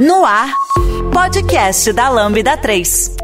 No ar, podcast da Lambda 3.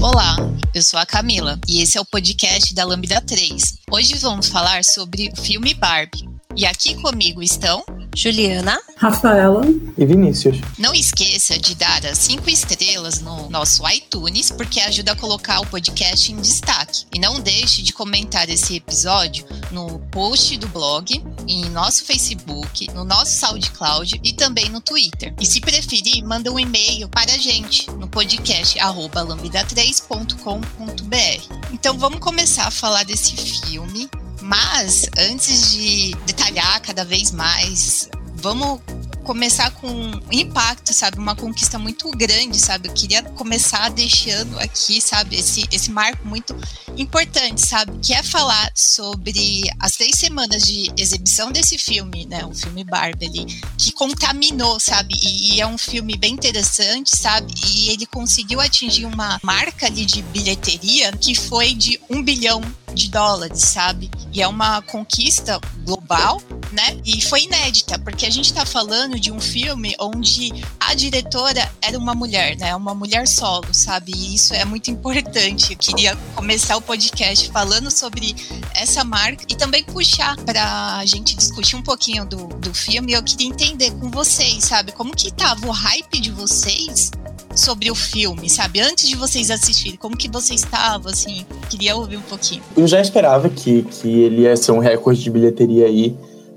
Olá, eu sou a Camila e esse é o podcast da Lambda 3. Hoje vamos falar sobre o filme Barbie. E aqui comigo estão Juliana, Rafaela e Vinícius. Não esqueça de dar as cinco estrelas no nosso iTunes, porque ajuda a colocar o podcast em destaque. E não deixe de comentar esse episódio no post do blog, em nosso Facebook, no nosso SoundCloud e também no Twitter. E se preferir, manda um e-mail para a gente no podcast lambda3.com.br. Então vamos começar a falar desse filme mas antes de detalhar cada vez mais, vamos começar com um impacto, sabe? Uma conquista muito grande, sabe? Eu queria começar deixando aqui, sabe? Esse, esse marco muito importante, sabe? Que é falar sobre as três semanas de exibição desse filme, né? O filme Barbie ali, que contaminou, sabe? E, e é um filme bem interessante, sabe? E ele conseguiu atingir uma marca ali de bilheteria que foi de um bilhão de dólares, sabe? E é uma conquista global, né? E foi inédita, porque a gente tá falando de um filme onde a diretora era uma mulher, né? Uma mulher solo, sabe? E isso é muito importante. Eu queria começar o podcast falando sobre essa marca e também puxar pra gente discutir um pouquinho do, do filme. Eu queria entender com vocês, sabe? Como que tava o hype de vocês sobre o filme, sabe? Antes de vocês assistirem, como que você estava, assim? Queria ouvir um pouquinho. Eu já esperava que, que ele ia ser um recorde de bilheteria aí,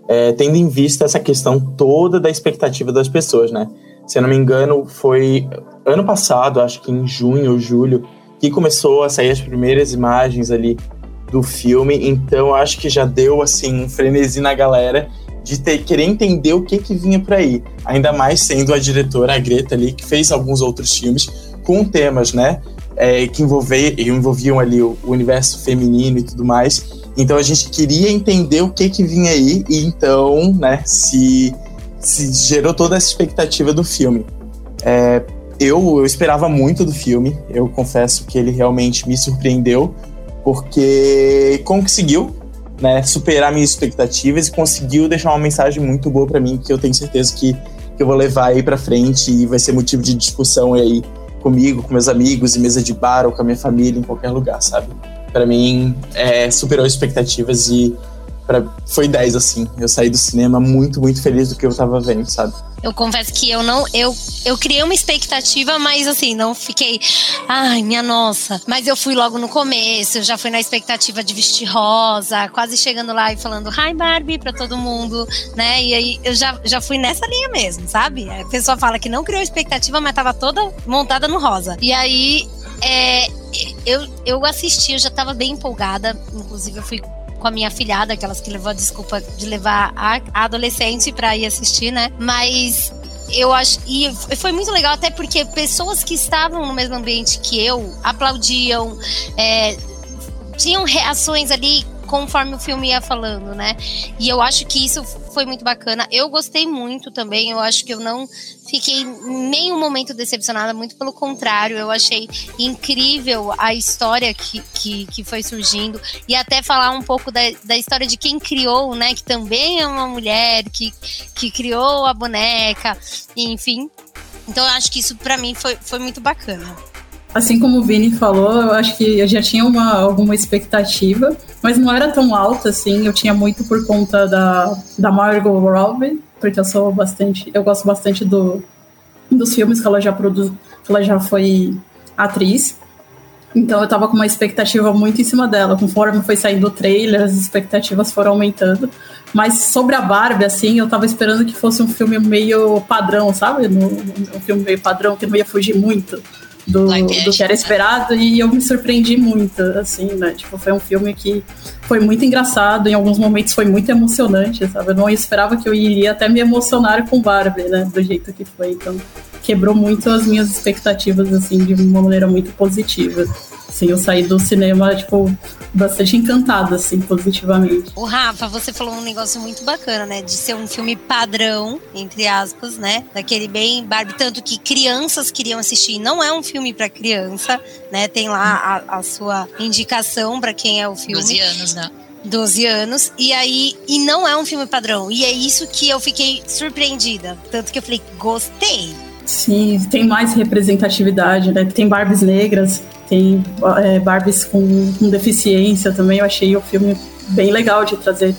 é, tendo em vista essa questão toda da expectativa das pessoas, né? Se eu não me engano, foi ano passado, acho que em junho ou julho, que começou a sair as primeiras imagens ali do filme, então acho que já deu, assim, um frenesi na galera de ter, querer entender o que que vinha por aí. Ainda mais sendo a diretora, a Greta ali, que fez alguns outros filmes com temas, né? É, que envolver, envolviam ali o, o, universo feminino e tudo mais. Então a gente queria entender o que que vinha aí e então, né, se, se gerou toda essa expectativa do filme. É, eu, eu esperava muito do filme, eu confesso que ele realmente me surpreendeu, porque conseguiu né, superar minhas expectativas e conseguiu deixar uma mensagem muito boa para mim que eu tenho certeza que, que eu vou levar aí para frente e vai ser motivo de discussão aí comigo, com meus amigos, em mesa de bar ou com a minha família, em qualquer lugar, sabe? Para mim, é, superou expectativas e pra, foi 10, assim. Eu saí do cinema muito, muito feliz do que eu tava vendo, sabe? Eu confesso que eu não. Eu, eu criei uma expectativa, mas assim, não fiquei. Ai, minha nossa. Mas eu fui logo no começo, eu já fui na expectativa de vestir rosa, quase chegando lá e falando Hi Barbie pra todo mundo, né? E aí eu já, já fui nessa linha mesmo, sabe? A pessoa fala que não criou expectativa, mas tava toda montada no rosa. E aí. É, eu, eu assisti, eu já tava bem empolgada. Inclusive, eu fui com a minha filhada, aquelas que levou a desculpa de levar a adolescente para ir assistir, né? Mas eu acho. E foi muito legal, até porque pessoas que estavam no mesmo ambiente que eu aplaudiam, é, tinham reações ali conforme o filme ia falando, né? E eu acho que isso foi muito bacana. Eu gostei muito também. Eu acho que eu não fiquei nenhum momento decepcionada, muito pelo contrário. Eu achei incrível a história que, que, que foi surgindo e até falar um pouco da, da história de quem criou, né? Que também é uma mulher que, que criou a boneca, enfim. Então eu acho que isso para mim foi, foi muito bacana. Assim como o Vini falou, eu acho que eu já tinha uma, alguma expectativa, mas não era tão alta assim. Eu tinha muito por conta da, da Margot Robbie, porque eu sou bastante. Eu gosto bastante do, dos filmes que ela já produz, que ela já foi atriz. Então eu tava com uma expectativa muito em cima dela. Conforme foi saindo o trailer, as expectativas foram aumentando. Mas sobre a Barbie, assim, eu tava esperando que fosse um filme meio padrão, sabe? um filme meio padrão, que não ia fugir muito do, do que era esperado e eu me surpreendi muito, assim, né? Tipo, foi um filme que foi muito engraçado, em alguns momentos foi muito emocionante, sabe? Eu não esperava que eu iria até me emocionar com Barbie, né? Do jeito que foi. Então, quebrou muito as minhas expectativas, assim, de uma maneira muito positiva. Sim, eu saí do cinema, tipo, bastante encantada, assim, positivamente. O Rafa, você falou um negócio muito bacana, né? De ser um filme padrão, entre aspas, né? Daquele bem Barbie, tanto que crianças queriam assistir. Não é um filme para criança, né? Tem lá a, a sua indicação para quem é o filme. 12 anos, né? 12 anos. E aí, e não é um filme padrão. E é isso que eu fiquei surpreendida. Tanto que eu falei, gostei. Sim, tem mais representatividade, né? Tem Barbies negras, tem é, Barbies com, com deficiência também. Eu achei o filme bem legal de trazer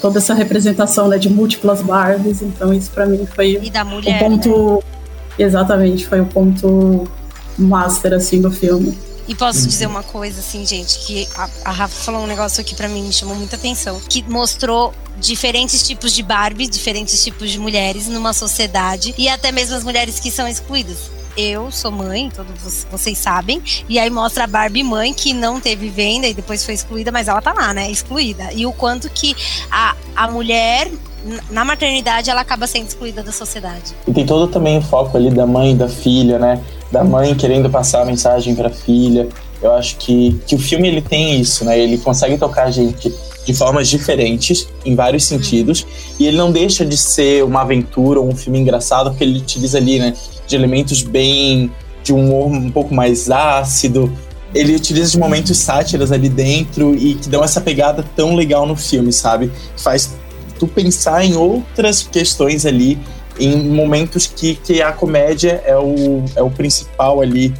toda essa representação né, de múltiplas Barbies. Então, isso para mim foi mulher, o ponto. Né? Exatamente, foi o ponto master assim do filme. E posso dizer uma coisa, assim, gente, que a, a Rafa falou um negócio aqui para mim, me chamou muita atenção. Que mostrou diferentes tipos de Barbie, diferentes tipos de mulheres numa sociedade e até mesmo as mulheres que são excluídas eu sou mãe, todos vocês sabem, e aí mostra a Barbie mãe que não teve venda e depois foi excluída, mas ela tá lá, né? Excluída. E o quanto que a, a mulher na maternidade ela acaba sendo excluída da sociedade. E tem todo também o foco ali da mãe, da filha, né? Da mãe querendo passar a mensagem para a filha. Eu acho que, que o filme ele tem isso, né? Ele consegue tocar a gente de formas diferentes, em vários sentidos, e ele não deixa de ser uma aventura ou um filme engraçado, porque ele utiliza ali, né, de elementos bem de um humor um pouco mais ácido. Ele utiliza de momentos sátiras ali dentro e que dão essa pegada tão legal no filme, sabe? Faz tu pensar em outras questões ali, em momentos que, que a comédia é o, é o principal ali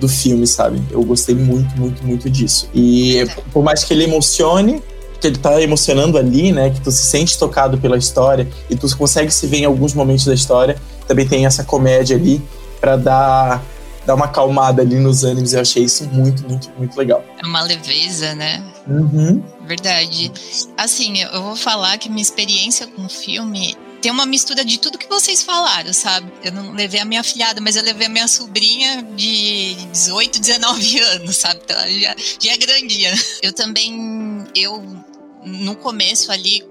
do filme, sabe? Eu gostei muito, muito, muito disso. E por mais que ele emocione, que ele tá emocionando ali, né? Que tu se sente tocado pela história e tu consegue se ver em alguns momentos da história. Também tem essa comédia ali para dar dar uma acalmada ali nos ânimos. Eu achei isso muito, muito, muito legal. É uma leveza, né? Uhum. Verdade. Assim, eu vou falar que minha experiência com o filme tem uma mistura de tudo que vocês falaram, sabe? Eu não levei a minha filhada, mas eu levei a minha sobrinha de 18, 19 anos, sabe? Ela já, já é grandinha. Eu também, eu no começo ali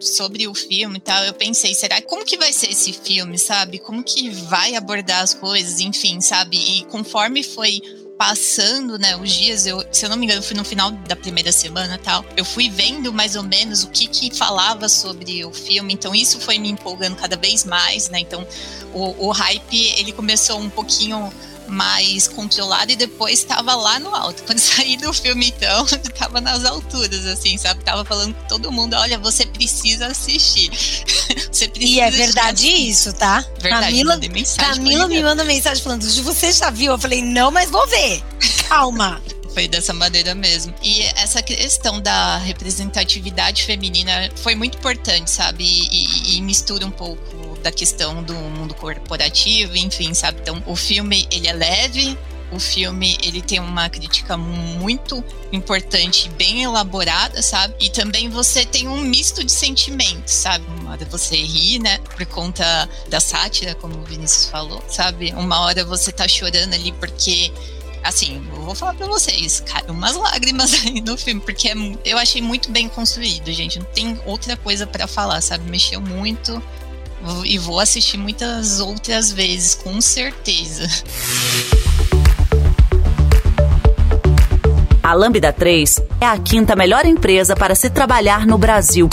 sobre o filme e tal, eu pensei, será como que vai ser esse filme, sabe? Como que vai abordar as coisas, enfim, sabe? E conforme foi passando, né, os dias, eu, se eu não me engano, fui no final da primeira semana tal, eu fui vendo mais ou menos o que que falava sobre o filme, então isso foi me empolgando cada vez mais, né, então o, o hype, ele começou um pouquinho mais controlado e depois estava lá no alto. Quando saí do filme, então, estava nas alturas, assim, sabe? Tava falando com todo mundo: olha, você precisa assistir. você precisa e é verdade assistir. isso, tá? Verdade, Camila, Camila me manda mensagem falando: você já viu? Eu falei: não, mas vou ver. Calma. foi dessa maneira mesmo. E essa questão da representatividade feminina foi muito importante, sabe? E, e, e mistura um pouco da questão do mundo corporativo, enfim, sabe? Então, o filme, ele é leve, o filme ele tem uma crítica muito importante, bem elaborada, sabe? E também você tem um misto de sentimentos, sabe? Uma hora você ri, né? Por conta da sátira, como o Vinícius falou, sabe? Uma hora você tá chorando ali porque assim, eu vou falar pra vocês, cara, umas lágrimas aí no filme, porque é, eu achei muito bem construído, gente. Não tem outra coisa para falar, sabe? Mexeu muito e vou assistir muitas outras vezes, com certeza. A Lambda 3 é a quinta melhor empresa para se trabalhar no Brasil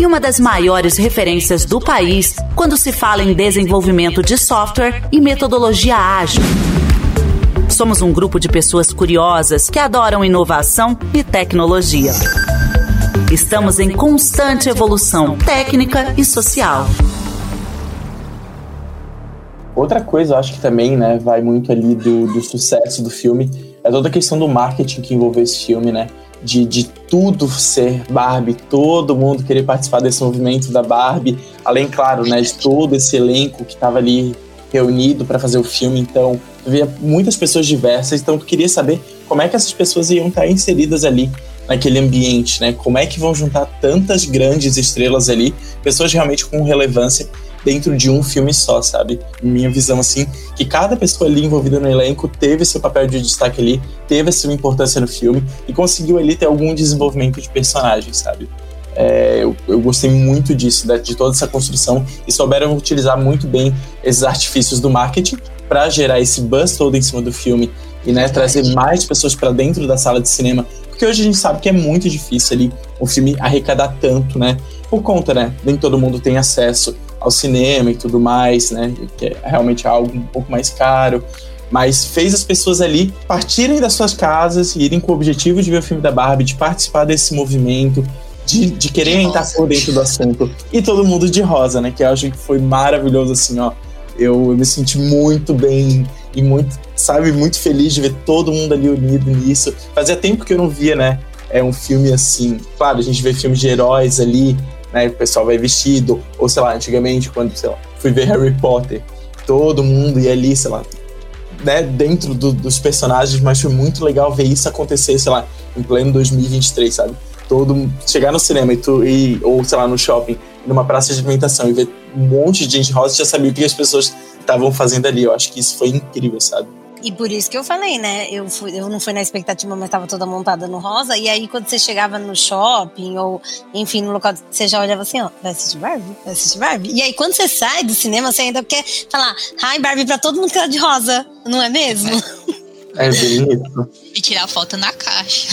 e uma das maiores referências do país quando se fala em desenvolvimento de software e metodologia ágil. Somos um grupo de pessoas curiosas que adoram inovação e tecnologia. Estamos em constante evolução técnica e social. Outra coisa, eu acho que também, né, vai muito ali do, do sucesso do filme, é toda a questão do marketing que envolveu esse filme, né? De, de tudo ser Barbie, todo mundo querer participar desse movimento da Barbie, além, claro, né, de todo esse elenco que estava ali reunido para fazer o filme. Então, havia muitas pessoas diversas, então tu queria saber como é que essas pessoas iam estar inseridas ali naquele ambiente, né? Como é que vão juntar tantas grandes estrelas ali, pessoas realmente com relevância dentro de um filme só, sabe? Minha visão, assim, que cada pessoa ali envolvida no elenco teve seu papel de destaque ali, teve a sua importância no filme e conseguiu ali ter algum desenvolvimento de personagem, sabe? É, eu, eu, gostei muito disso, de, de, toda essa construção e souberam utilizar muito bem esses artifícios do marketing para gerar esse buzz todo em cima do filme e né, trazer mais pessoas para dentro da sala de cinema, porque hoje a gente sabe que é muito difícil ali o filme arrecadar tanto, né? Por conta, né? Nem todo mundo tem acesso ao cinema e tudo mais, né? Que é realmente algo um pouco mais caro. Mas fez as pessoas ali partirem das suas casas e irem com o objetivo de ver o filme da Barbie, de participar desse movimento, de, de querer De entrar por dentro do assunto. E todo mundo de rosa, né? Que eu acho que foi maravilhoso, assim, ó. Eu, eu me senti muito bem e muito, sabe, muito feliz de ver todo mundo ali unido nisso. Fazia tempo que eu não via, né? É um filme assim. Claro, a gente vê filmes de heróis ali, né? O pessoal vai vestido, ou sei lá, antigamente, quando, sei lá, fui ver Harry Potter, todo mundo ia ali, sei lá, né, dentro do- dos personagens, mas foi muito legal ver isso acontecer, sei lá, em pleno 2023, sabe? Todo chegar no cinema e tu e, ou sei lá, no shopping, numa praça de alimentação e ver um monte de gente rosa, já sabia o que as pessoas estavam fazendo ali. Eu acho que isso foi incrível, sabe? E por isso que eu falei, né? Eu, fui, eu não fui na expectativa, mas estava toda montada no rosa. E aí, quando você chegava no shopping, ou enfim, no local, você já olhava assim, ó, vai assistir Barbie? Vai assistir Barbie? E aí, quando você sai do cinema, você ainda quer falar, ai, Barbie pra todo mundo que tá de rosa, não é mesmo? É bem isso. E tirar foto na caixa.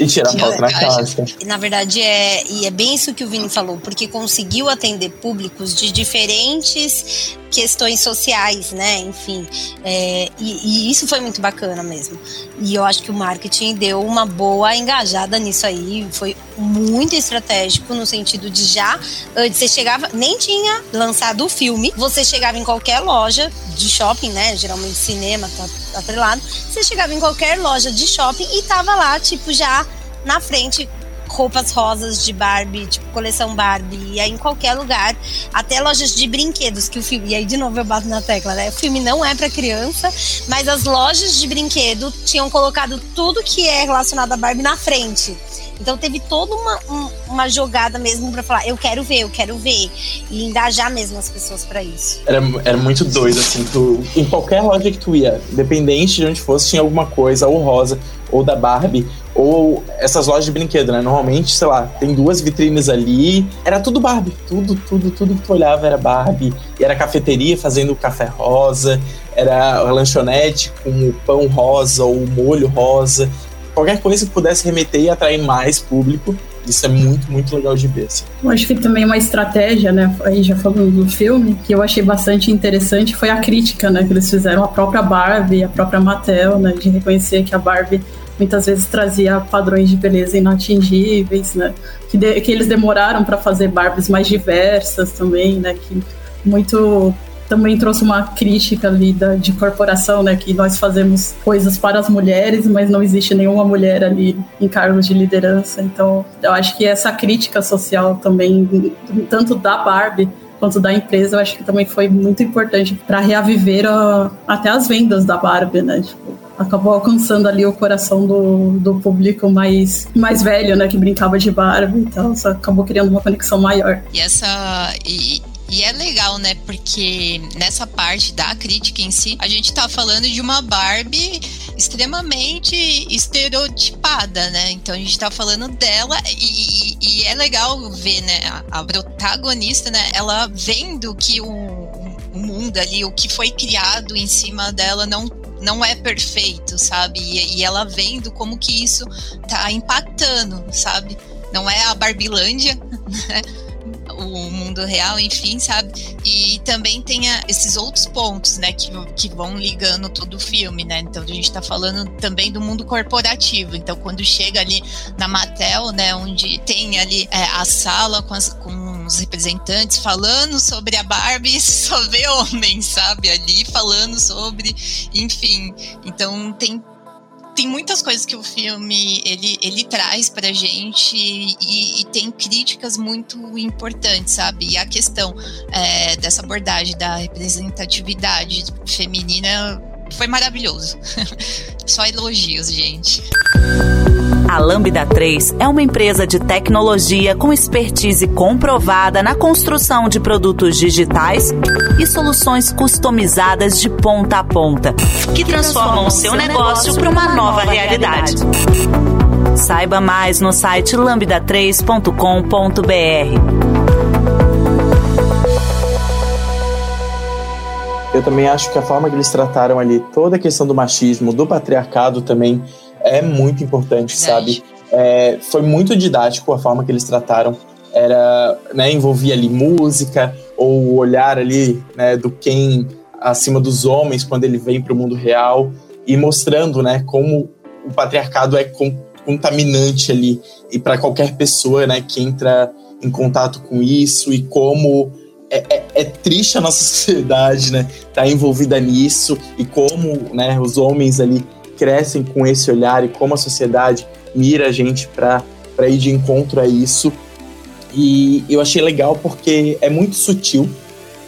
E tirar Tira foto na caixa. na verdade, é, e é bem isso que o Vini falou, porque conseguiu atender públicos de diferentes questões sociais, né? Enfim, é, e, e isso foi muito bacana mesmo. E eu acho que o marketing deu uma boa engajada nisso aí, foi muito estratégico no sentido de já antes você chegava, nem tinha lançado o filme, você chegava em qualquer loja de shopping, né? Geralmente cinema tá atrelado. Você chegava em qualquer loja de shopping e tava lá, tipo, já na frente roupas rosas de Barbie, tipo coleção Barbie, e aí em qualquer lugar, até lojas de brinquedos que o filme, e aí de novo eu bato na tecla, né? O filme não é para criança, mas as lojas de brinquedo tinham colocado tudo que é relacionado a Barbie na frente. Então teve toda uma, um- uma jogada mesmo para falar, eu quero ver, eu quero ver, e engajar mesmo as pessoas para isso. Era, era muito doido, assim. Tu, em qualquer loja que tu ia, independente de onde fosse, tinha alguma coisa, ou rosa, ou da Barbie, ou essas lojas de brinquedo, né? Normalmente, sei lá, tem duas vitrines ali. Era tudo Barbie. Tudo, tudo, tudo que tu olhava era Barbie. E era cafeteria fazendo café rosa, era a lanchonete com o pão rosa ou o molho rosa. Qualquer coisa que pudesse remeter e atrair mais público. Isso é muito, muito legal de ver. Assim. Eu acho que também uma estratégia, né, aí já falando do filme, que eu achei bastante interessante foi a crítica, né, que eles fizeram à própria Barbie, a própria Mattel, né, de reconhecer que a Barbie muitas vezes trazia padrões de beleza inatingíveis, né, que, de- que eles demoraram para fazer Barbies mais diversas também, né, que muito também trouxe uma crítica ali da, de corporação, né, que nós fazemos coisas para as mulheres, mas não existe nenhuma mulher ali em cargos de liderança. Então, eu acho que essa crítica social também, tanto da Barbie quanto da empresa, eu acho que também foi muito importante para reaviver a- até as vendas da Barbie, né? Tipo, acabou alcançando ali o coração do, do público mais, mais velho, né, que brincava de Barbie, então isso acabou criando uma conexão maior. E essa. E, e é legal, né? Porque nessa parte da crítica em si, a gente tá falando de uma Barbie extremamente estereotipada, né? Então a gente tá falando dela e, e é legal ver, né? A, a protagonista, né? Ela vendo que o, o mundo ali, o que foi criado em cima dela não não é perfeito, sabe? E, e ela vendo como que isso tá impactando, sabe? Não é a Barbilândia, né? O mundo real, enfim, sabe? E também tem a- esses outros pontos, né, que, que vão ligando todo o filme, né? Então a gente tá falando também do mundo corporativo. Então quando chega ali na Mattel, né, onde tem ali é, a sala com, as- com os representantes falando sobre a Barbie, só vê homens, sabe? Ali falando sobre, enfim. Então tem tem muitas coisas que o filme ele, ele traz pra gente e, e tem críticas muito importantes, sabe? E a questão é, dessa abordagem da representatividade feminina foi maravilhoso. Só elogios, gente. A Lambda 3 é uma empresa de tecnologia com expertise comprovada na construção de produtos digitais e soluções customizadas de ponta a ponta, que transformam o seu negócio para uma nova realidade. Saiba mais no site lambda3.com.br. Eu também acho que a forma que eles trataram ali toda a questão do machismo, do patriarcado também é muito importante, sabe? É, foi muito didático a forma que eles trataram. Era, né, envolvia ali música ou o olhar ali né, do quem acima dos homens quando ele vem para o mundo real e mostrando, né, como o patriarcado é com- contaminante ali e para qualquer pessoa, né, que entra em contato com isso e como é, é, é, triste a nossa sociedade, né, tá envolvida nisso e como, né, os homens ali crescem com esse olhar e como a sociedade mira a gente para ir de encontro a isso. E eu achei legal porque é muito sutil,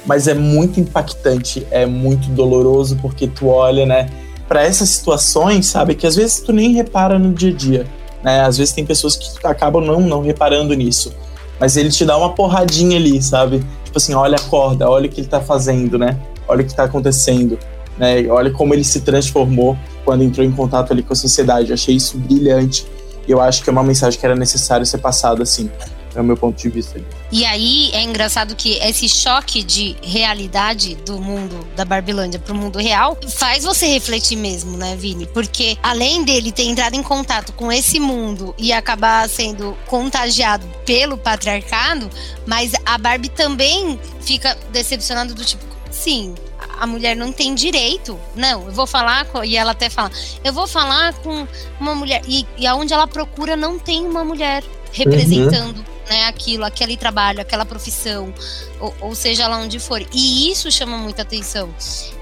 mas é muito impactante, é muito doloroso porque tu olha, né, para essas situações, sabe, que às vezes tu nem repara no dia a dia, né? Às vezes tem pessoas que acabam não não reparando nisso, mas ele te dá uma porradinha ali, sabe? Tipo assim, olha a corda, olha o que ele tá fazendo, né? Olha o que tá acontecendo, né? Olha como ele se transformou quando entrou em contato ali com a sociedade. Eu achei isso brilhante. E eu acho que é uma mensagem que era necessário ser passada assim é o meu ponto de vista. E aí é engraçado que esse choque de realidade do mundo da Barbilândia para o mundo real faz você refletir mesmo, né, Vini? Porque além dele ter entrado em contato com esse mundo e acabar sendo contagiado pelo patriarcado, mas a Barbie também fica decepcionada do tipo, sim, a mulher não tem direito. Não, eu vou falar com. E ela até fala, eu vou falar com uma mulher. E, e aonde ela procura não tem uma mulher representando. Uhum né, aquilo, aquele trabalho, aquela profissão, ou, ou seja lá onde for. E isso chama muita atenção.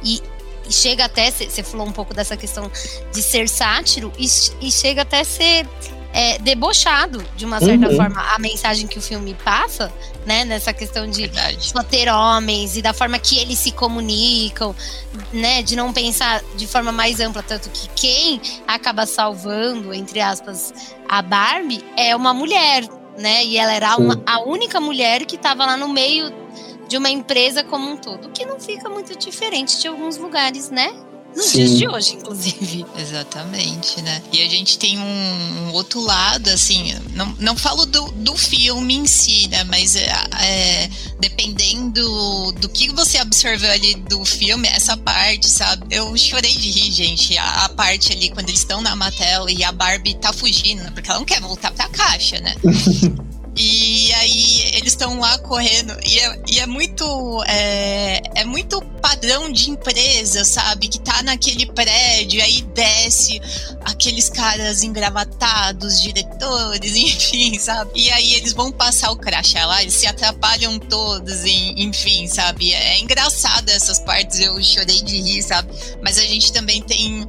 E, e chega até, você falou um pouco dessa questão de ser sátiro, e, e chega até ser é, debochado, de uma certa uhum. forma, a mensagem que o filme passa, né? Nessa questão de Verdade. só ter homens e da forma que eles se comunicam, né? De não pensar de forma mais ampla, tanto que quem acaba salvando, entre aspas, a Barbie é uma mulher, né? E ela era uma, a única mulher que estava lá no meio de uma empresa como um todo, que não fica muito diferente de alguns lugares, né? Nos Sim. dias de hoje, inclusive. Exatamente, né? E a gente tem um, um outro lado, assim, não, não falo do, do filme em si, né? Mas é, é, dependendo do que você absorveu ali do filme, essa parte, sabe? Eu chorei de rir, gente. A, a parte ali, quando eles estão na Mattel e a Barbie tá fugindo, né? Porque ela não quer voltar pra caixa, né? E aí eles estão lá correndo. E é, e é muito. É, é, muito padrão de empresa, sabe? Que tá naquele prédio, aí desce aqueles caras engravatados, diretores, enfim, sabe? E aí eles vão passar o crachá lá, eles se atrapalham todos, enfim, sabe? É, engraçado essas partes, eu chorei de rir, sabe? Mas a gente também tem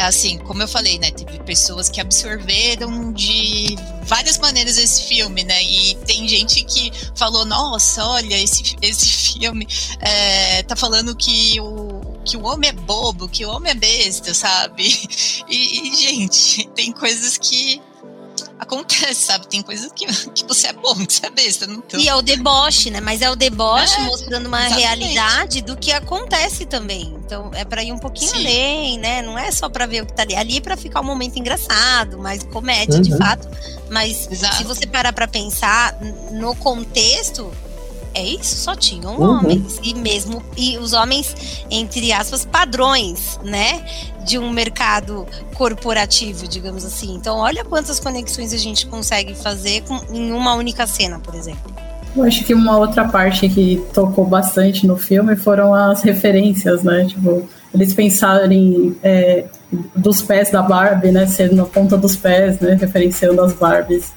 assim, como eu falei, né? Teve pessoas que absorveram de várias maneiras esse filme, né? E tem gente que falou, nossa, olha, esse, esse filme é, tá falando que o, que o homem é bobo, que o homem é besta, sabe? E, e gente, tem coisas que acontece, sabe? Tem coisas que, que você é bom, que você é besta. Não tô... E é o deboche, né? Mas é o deboche é, mostrando uma exatamente. realidade do que acontece também. Então é para ir um pouquinho Sim. além, né? Não é só para ver o que tá ali. Ali é para ficar um momento engraçado, mais comédia uhum. de fato. Mas Exato. se você parar para pensar no contexto, é isso, só tinham uhum. homens. E mesmo, e os homens, entre aspas, padrões, né? De um mercado corporativo, digamos assim. Então, olha quantas conexões a gente consegue fazer com, em uma única cena, por exemplo. Eu acho que uma outra parte que tocou bastante no filme foram as referências, né? Tipo, eles pensarem é, dos pés da Barbie, né? Ser na ponta dos pés, né? Referenciando as Barbies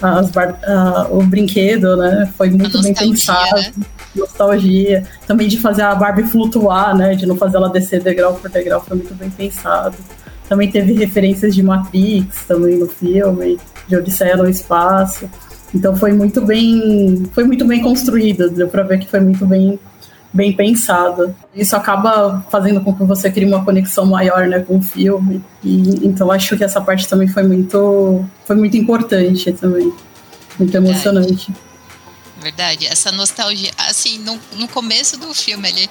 bar, uh, o brinquedo, né? Foi muito bem pensado. Né? Nostalgia. Também de fazer a Barbie flutuar, né? De não fazer ela descer degrau por degrau, foi muito bem pensado. Também teve referências de Matrix também no filme, de Odisseia no Espaço. Então foi muito bem, foi muito bem construído, deu para ver que foi muito bem bem pensado. Isso acaba fazendo com que você crie uma conexão maior né, com o filme. E, então acho que essa parte também foi muito, foi muito importante também. Muito emocionante. Verdade, essa nostalgia. Assim, no, no começo do filme, ele,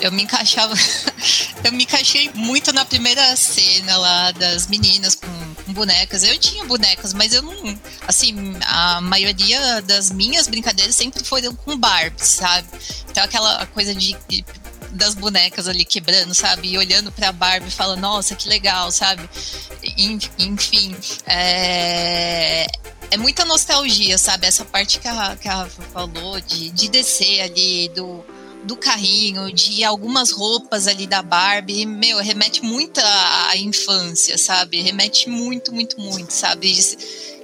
eu me encaixava. eu me encaixei muito na primeira cena lá das meninas com, bonecas. Eu tinha bonecas, mas eu não. Assim, a maioria das minhas brincadeiras sempre foram com Barbie, sabe? Então aquela coisa de, de das bonecas ali quebrando, sabe? E olhando pra Barbie e falando, nossa, que legal, sabe? Enfim, é, é muita nostalgia, sabe? Essa parte que a, que a Rafa falou de, de descer ali do do carrinho, de algumas roupas ali da Barbie, meu, remete muito à infância, sabe? Remete muito, muito, muito, sabe?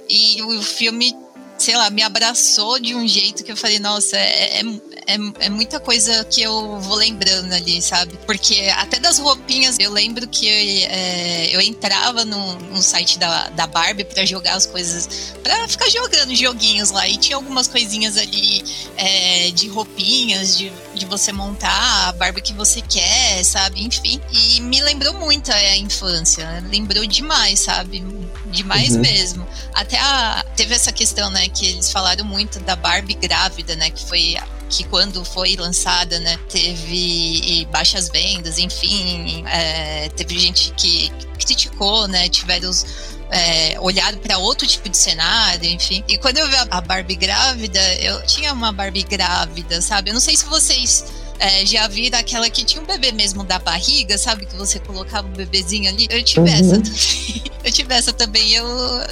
E o filme, sei lá, me abraçou de um jeito que eu falei, nossa, é, é é, é muita coisa que eu vou lembrando ali, sabe? Porque até das roupinhas, eu lembro que é, eu entrava no, no site da, da Barbie para jogar as coisas, para ficar jogando joguinhos lá. E tinha algumas coisinhas ali é, de roupinhas, de, de você montar a Barbie que você quer, sabe? Enfim. E me lembrou muito a infância. Lembrou demais, sabe? Demais uhum. mesmo. Até a, teve essa questão, né, que eles falaram muito da Barbie grávida, né? Que foi que quando foi lançada, né, teve baixas vendas, enfim, é, teve gente que criticou, né, tiveram os, é, olhado para outro tipo de cenário, enfim. E quando eu vi a Barbie grávida, eu tinha uma Barbie grávida, sabe? Eu não sei se vocês é, já viram aquela que tinha um bebê mesmo da barriga, sabe? Que você colocava o um bebezinho ali. Eu tive uhum. essa também. Eu tive essa também. Eu,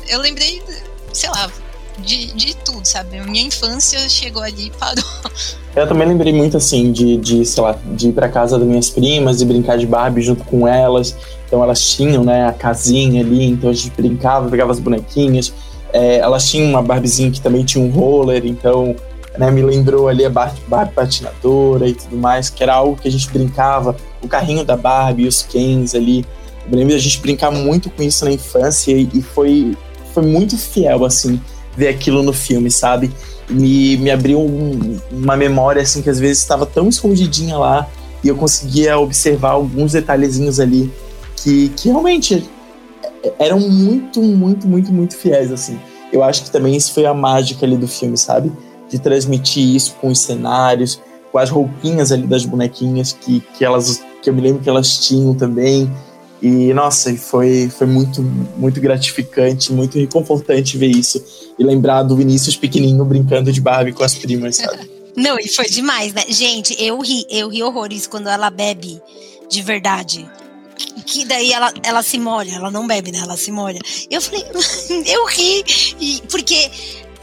eu lembrei, sei lá, de, de tudo, sabe? Minha infância chegou ali e parou. Eu também lembrei muito, assim, de, de, sei lá, de ir pra casa das minhas primas e brincar de Barbie junto com elas. Então elas tinham, né, a casinha ali, então a gente brincava, pegava as bonequinhas. É, elas tinham uma Barbiezinha que também tinha um roller, então né, me lembrou ali a Barbie, Barbie patinadora e tudo mais, que era algo que a gente brincava, o carrinho da Barbie, os Kens ali. Eu lembro da gente brincar muito com isso na infância e, e foi, foi muito fiel, assim, ver aquilo no filme, sabe? Me, me abriu um, uma memória, assim, que às vezes estava tão escondidinha lá e eu conseguia observar alguns detalhezinhos ali que, que realmente eram muito, muito, muito, muito fiéis, assim. Eu acho que também isso foi a mágica ali do filme, sabe? De transmitir isso com os cenários, com as roupinhas ali das bonequinhas que, que elas que eu me lembro que elas tinham também. E nossa, foi, foi muito, muito gratificante, muito reconfortante ver isso e lembrar do Vinícius pequenininho brincando de Barbie com as primas, sabe? Não, e foi demais, né? Gente, eu ri, eu ri horrores quando ela bebe de verdade. Que daí ela, ela se molha, ela não bebe, né? Ela se molha. Eu falei, eu ri, porque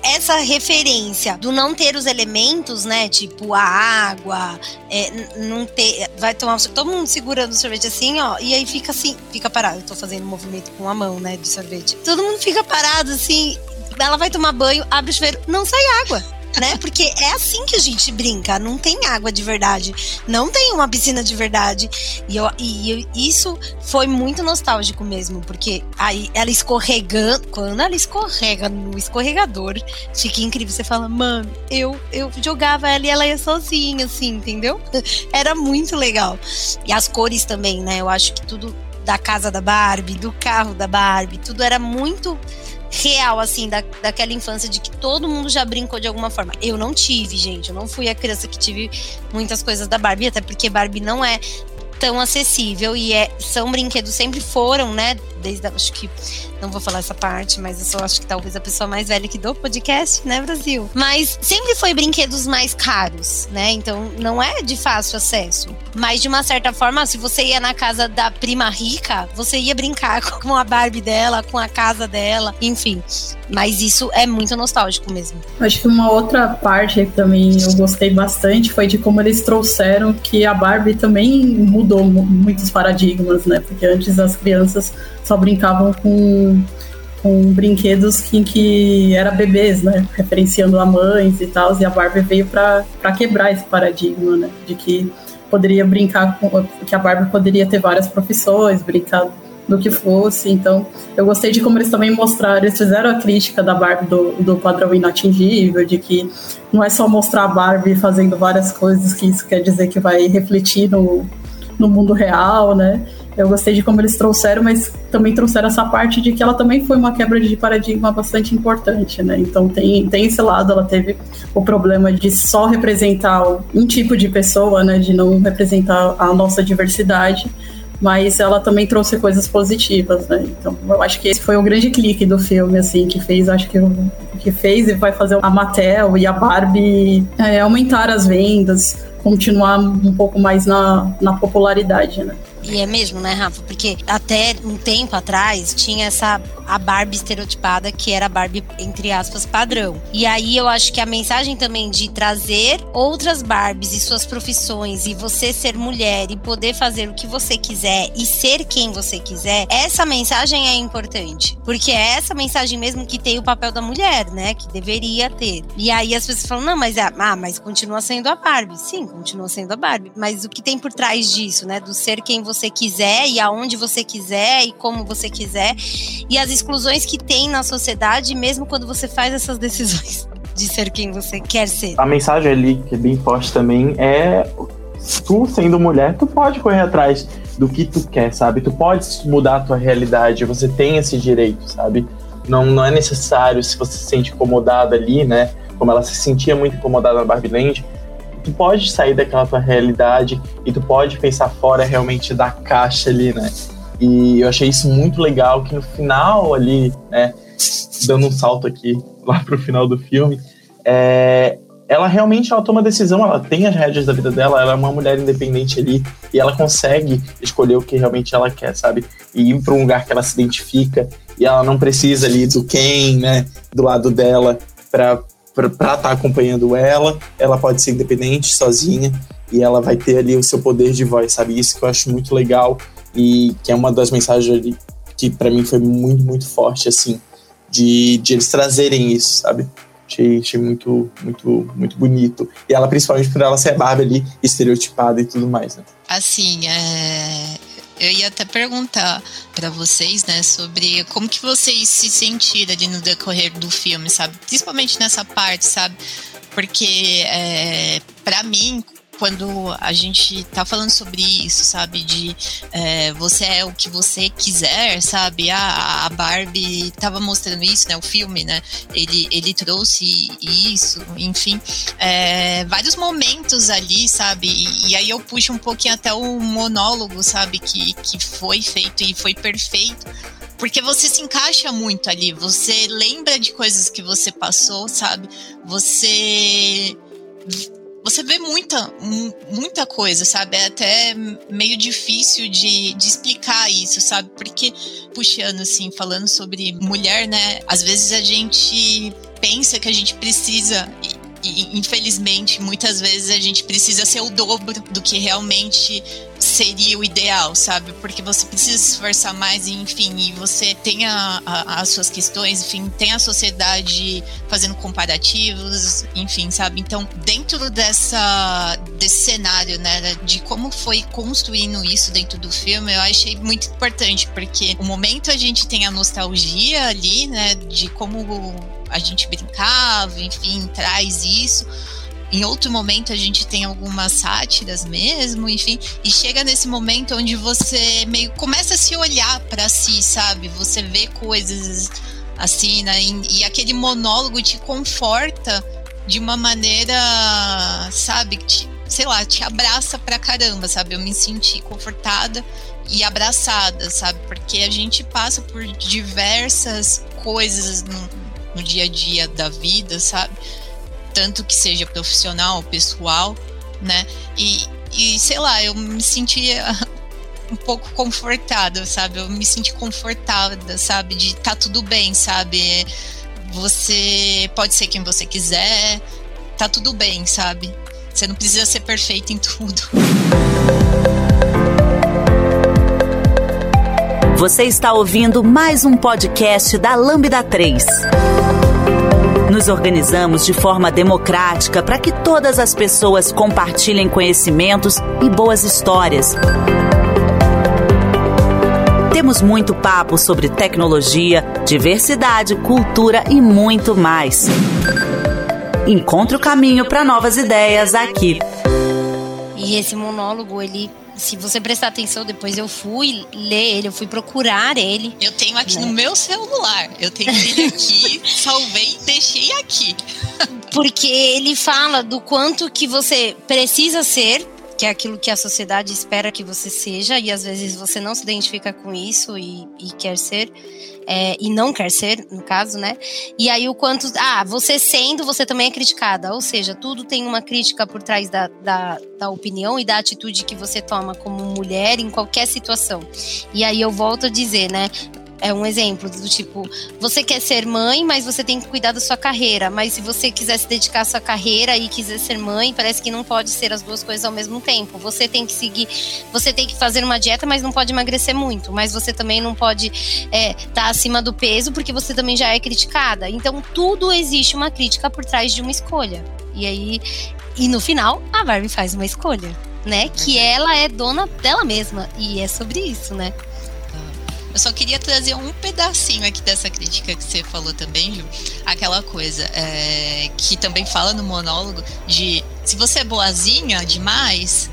essa referência do não ter os elementos, né? Tipo a água, é, não ter. Vai tomar. Todo mundo segurando o sorvete assim, ó. E aí fica assim, fica parado. Eu tô fazendo um movimento com a mão, né? De sorvete. Todo mundo fica parado assim. Ela vai tomar banho, abre o chuveiro, não sai água né? Porque é assim que a gente brinca. Não tem água de verdade, não tem uma piscina de verdade. E, eu, e eu, isso foi muito nostálgico mesmo, porque aí ela escorregando, quando ela escorrega no escorregador, fica incrível. Você fala, mano, eu, eu jogava ela e ela ia sozinha, assim, entendeu? Era muito legal. E as cores também, né? Eu acho que tudo da casa da Barbie, do carro da Barbie, tudo era muito real, assim, da, daquela infância de que todo mundo já brincou de alguma forma. Eu não tive, gente. Eu não fui a criança que tive muitas coisas da Barbie, até porque Barbie não é tão acessível e é, são brinquedos sempre foram, né? Desde acho que não vou falar essa parte, mas eu só acho que talvez a pessoa mais velha que do podcast, né, Brasil? Mas sempre foi brinquedos mais caros, né? Então não é de fácil acesso. Mas de uma certa forma, se você ia na casa da prima rica, você ia brincar com a Barbie dela, com a casa dela, enfim. Mas isso é muito nostálgico mesmo. Acho que uma outra parte que também eu gostei bastante foi de como eles trouxeram que a Barbie também mudou muitos paradigmas, né? Porque antes as crianças só brincavam com, com brinquedos que, que era bebês, né? Referenciando a mães e tal. E a Barbie veio para quebrar esse paradigma, né? De que poderia brincar com. que a Barbie poderia ter várias profissões, brincar do que fosse. Então, eu gostei de como eles também mostraram, eles fizeram a crítica da Barbie do, do padrão inatingível, de que não é só mostrar a Barbie fazendo várias coisas, que isso quer dizer que vai refletir no, no mundo real, né? Eu gostei de como eles trouxeram, mas também trouxeram essa parte de que ela também foi uma quebra de paradigma bastante importante, né? Então tem, tem esse lado, ela teve o problema de só representar um tipo de pessoa, né? De não representar a nossa diversidade, mas ela também trouxe coisas positivas, né? Então eu acho que esse foi o grande clique do filme, assim, que fez, acho que que fez e vai fazer a Mattel e a Barbie é, aumentar as vendas, continuar um pouco mais na, na popularidade, né? E é mesmo, né, Rafa? Porque até um tempo atrás tinha essa a Barbie estereotipada que era a Barbie entre aspas padrão. E aí eu acho que a mensagem também de trazer outras Barbies e suas profissões e você ser mulher e poder fazer o que você quiser e ser quem você quiser, essa mensagem é importante, porque é essa mensagem mesmo que tem o papel da mulher, né, que deveria ter. E aí as pessoas falam: "Não, mas é, ah, mas continua sendo a Barbie". Sim, continua sendo a Barbie, mas o que tem por trás disso, né, do ser quem você quiser e aonde você quiser e como você quiser e as exclusões que tem na sociedade, mesmo quando você faz essas decisões de ser quem você quer ser. A mensagem ali, que é bem forte também, é tu sendo mulher, tu pode correr atrás do que tu quer, sabe? Tu pode mudar a tua realidade, você tem esse direito, sabe? Não, não é necessário, se você se sente incomodada ali, né? Como ela se sentia muito incomodada na Barbie Land, tu pode sair daquela tua realidade e tu pode pensar fora realmente da caixa ali, né? E eu achei isso muito legal, que no final ali, né, dando um salto aqui lá pro final do filme, é, ela realmente ela toma decisão, ela tem as rédeas da vida dela, ela é uma mulher independente ali e ela consegue escolher o que realmente ela quer, sabe? E ir para um lugar que ela se identifica e ela não precisa ali do quem, né, do lado dela para para estar tá acompanhando ela, ela pode ser independente, sozinha e ela vai ter ali o seu poder de voz, sabe? Isso que eu acho muito legal e que é uma das mensagens ali que para mim foi muito, muito forte, assim, de, de eles trazerem isso, sabe? Achei, achei muito, muito, muito bonito. E ela, principalmente por ela ser Barbie ali, estereotipada e tudo mais, né? Assim, é... eu ia até perguntar para vocês, né, sobre como que vocês se sentiram ali no decorrer do filme, sabe? Principalmente nessa parte, sabe? Porque, é, para mim, quando a gente tá falando sobre isso, sabe? De é, você é o que você quiser, sabe? A, a Barbie tava mostrando isso, né? O filme, né? Ele, ele trouxe isso, enfim. É, vários momentos ali, sabe? E, e, aí eu puxo um pouquinho até o monólogo, sabe? Que, que foi feito e foi perfeito. Porque você se encaixa muito ali, você lembra de coisas que você passou, sabe? Você você vê muita, muita coisa, sabe? É até meio difícil de, de explicar isso, sabe? Porque, puxando assim, falando sobre mulher, né? Às vezes a gente pensa que a gente precisa infelizmente muitas vezes a gente precisa ser o dobro do que realmente seria o ideal, sabe? Porque você precisa se esforçar mais, enfim, e você tem a, a, as suas questões, enfim, tem a sociedade fazendo comparativos, enfim, sabe? Então, dentro dessa desse cenário, né, de como foi construindo isso dentro do filme, eu achei muito importante, porque o momento a gente tem a nostalgia ali, né, de como a gente brincava, enfim, traz isso. Em outro momento a gente tem algumas sátiras mesmo, enfim, e chega nesse momento onde você meio começa a se olhar para si, sabe? Você vê coisas assim, né? E, e aquele monólogo te conforta de uma maneira, sabe, te, sei lá, te abraça pra caramba, sabe? Eu me senti confortada e abraçada, sabe? Porque a gente passa por diversas coisas no, no dia a dia da vida, sabe? Tanto que seja profissional, pessoal, né? E, e sei lá, eu me sentia um pouco confortada, sabe? Eu me senti confortada, sabe? De tá tudo bem, sabe? Você pode ser quem você quiser, tá tudo bem, sabe? Você não precisa ser perfeito em tudo. Você está ouvindo mais um podcast da Lambda 3. Nos organizamos de forma democrática para que todas as pessoas compartilhem conhecimentos e boas histórias. Temos muito papo sobre tecnologia, diversidade, cultura e muito mais. Encontre o caminho para novas ideias aqui. E esse monólogo, ele se você prestar atenção, depois eu fui ler ele, eu fui procurar ele. Eu tenho aqui né? no meu celular. Eu tenho ele aqui, salvei e deixei aqui. Porque ele fala do quanto que você precisa ser que é aquilo que a sociedade espera que você seja, e às vezes você não se identifica com isso e, e quer ser. É, e não quer ser, no caso, né? E aí o quanto. Ah, você sendo, você também é criticada. Ou seja, tudo tem uma crítica por trás da, da, da opinião e da atitude que você toma como mulher em qualquer situação. E aí eu volto a dizer, né? É um exemplo do tipo, você quer ser mãe, mas você tem que cuidar da sua carreira. Mas se você quiser se dedicar à sua carreira e quiser ser mãe, parece que não pode ser as duas coisas ao mesmo tempo. Você tem que seguir, você tem que fazer uma dieta, mas não pode emagrecer muito. Mas você também não pode estar é, tá acima do peso, porque você também já é criticada. Então, tudo existe uma crítica por trás de uma escolha. E aí, e no final, a Barbie faz uma escolha, né? Que ela é dona dela mesma. E é sobre isso, né? Eu só queria trazer um pedacinho aqui dessa crítica que você falou também, Ju. Aquela coisa é, que também fala no monólogo de se você é boazinha demais,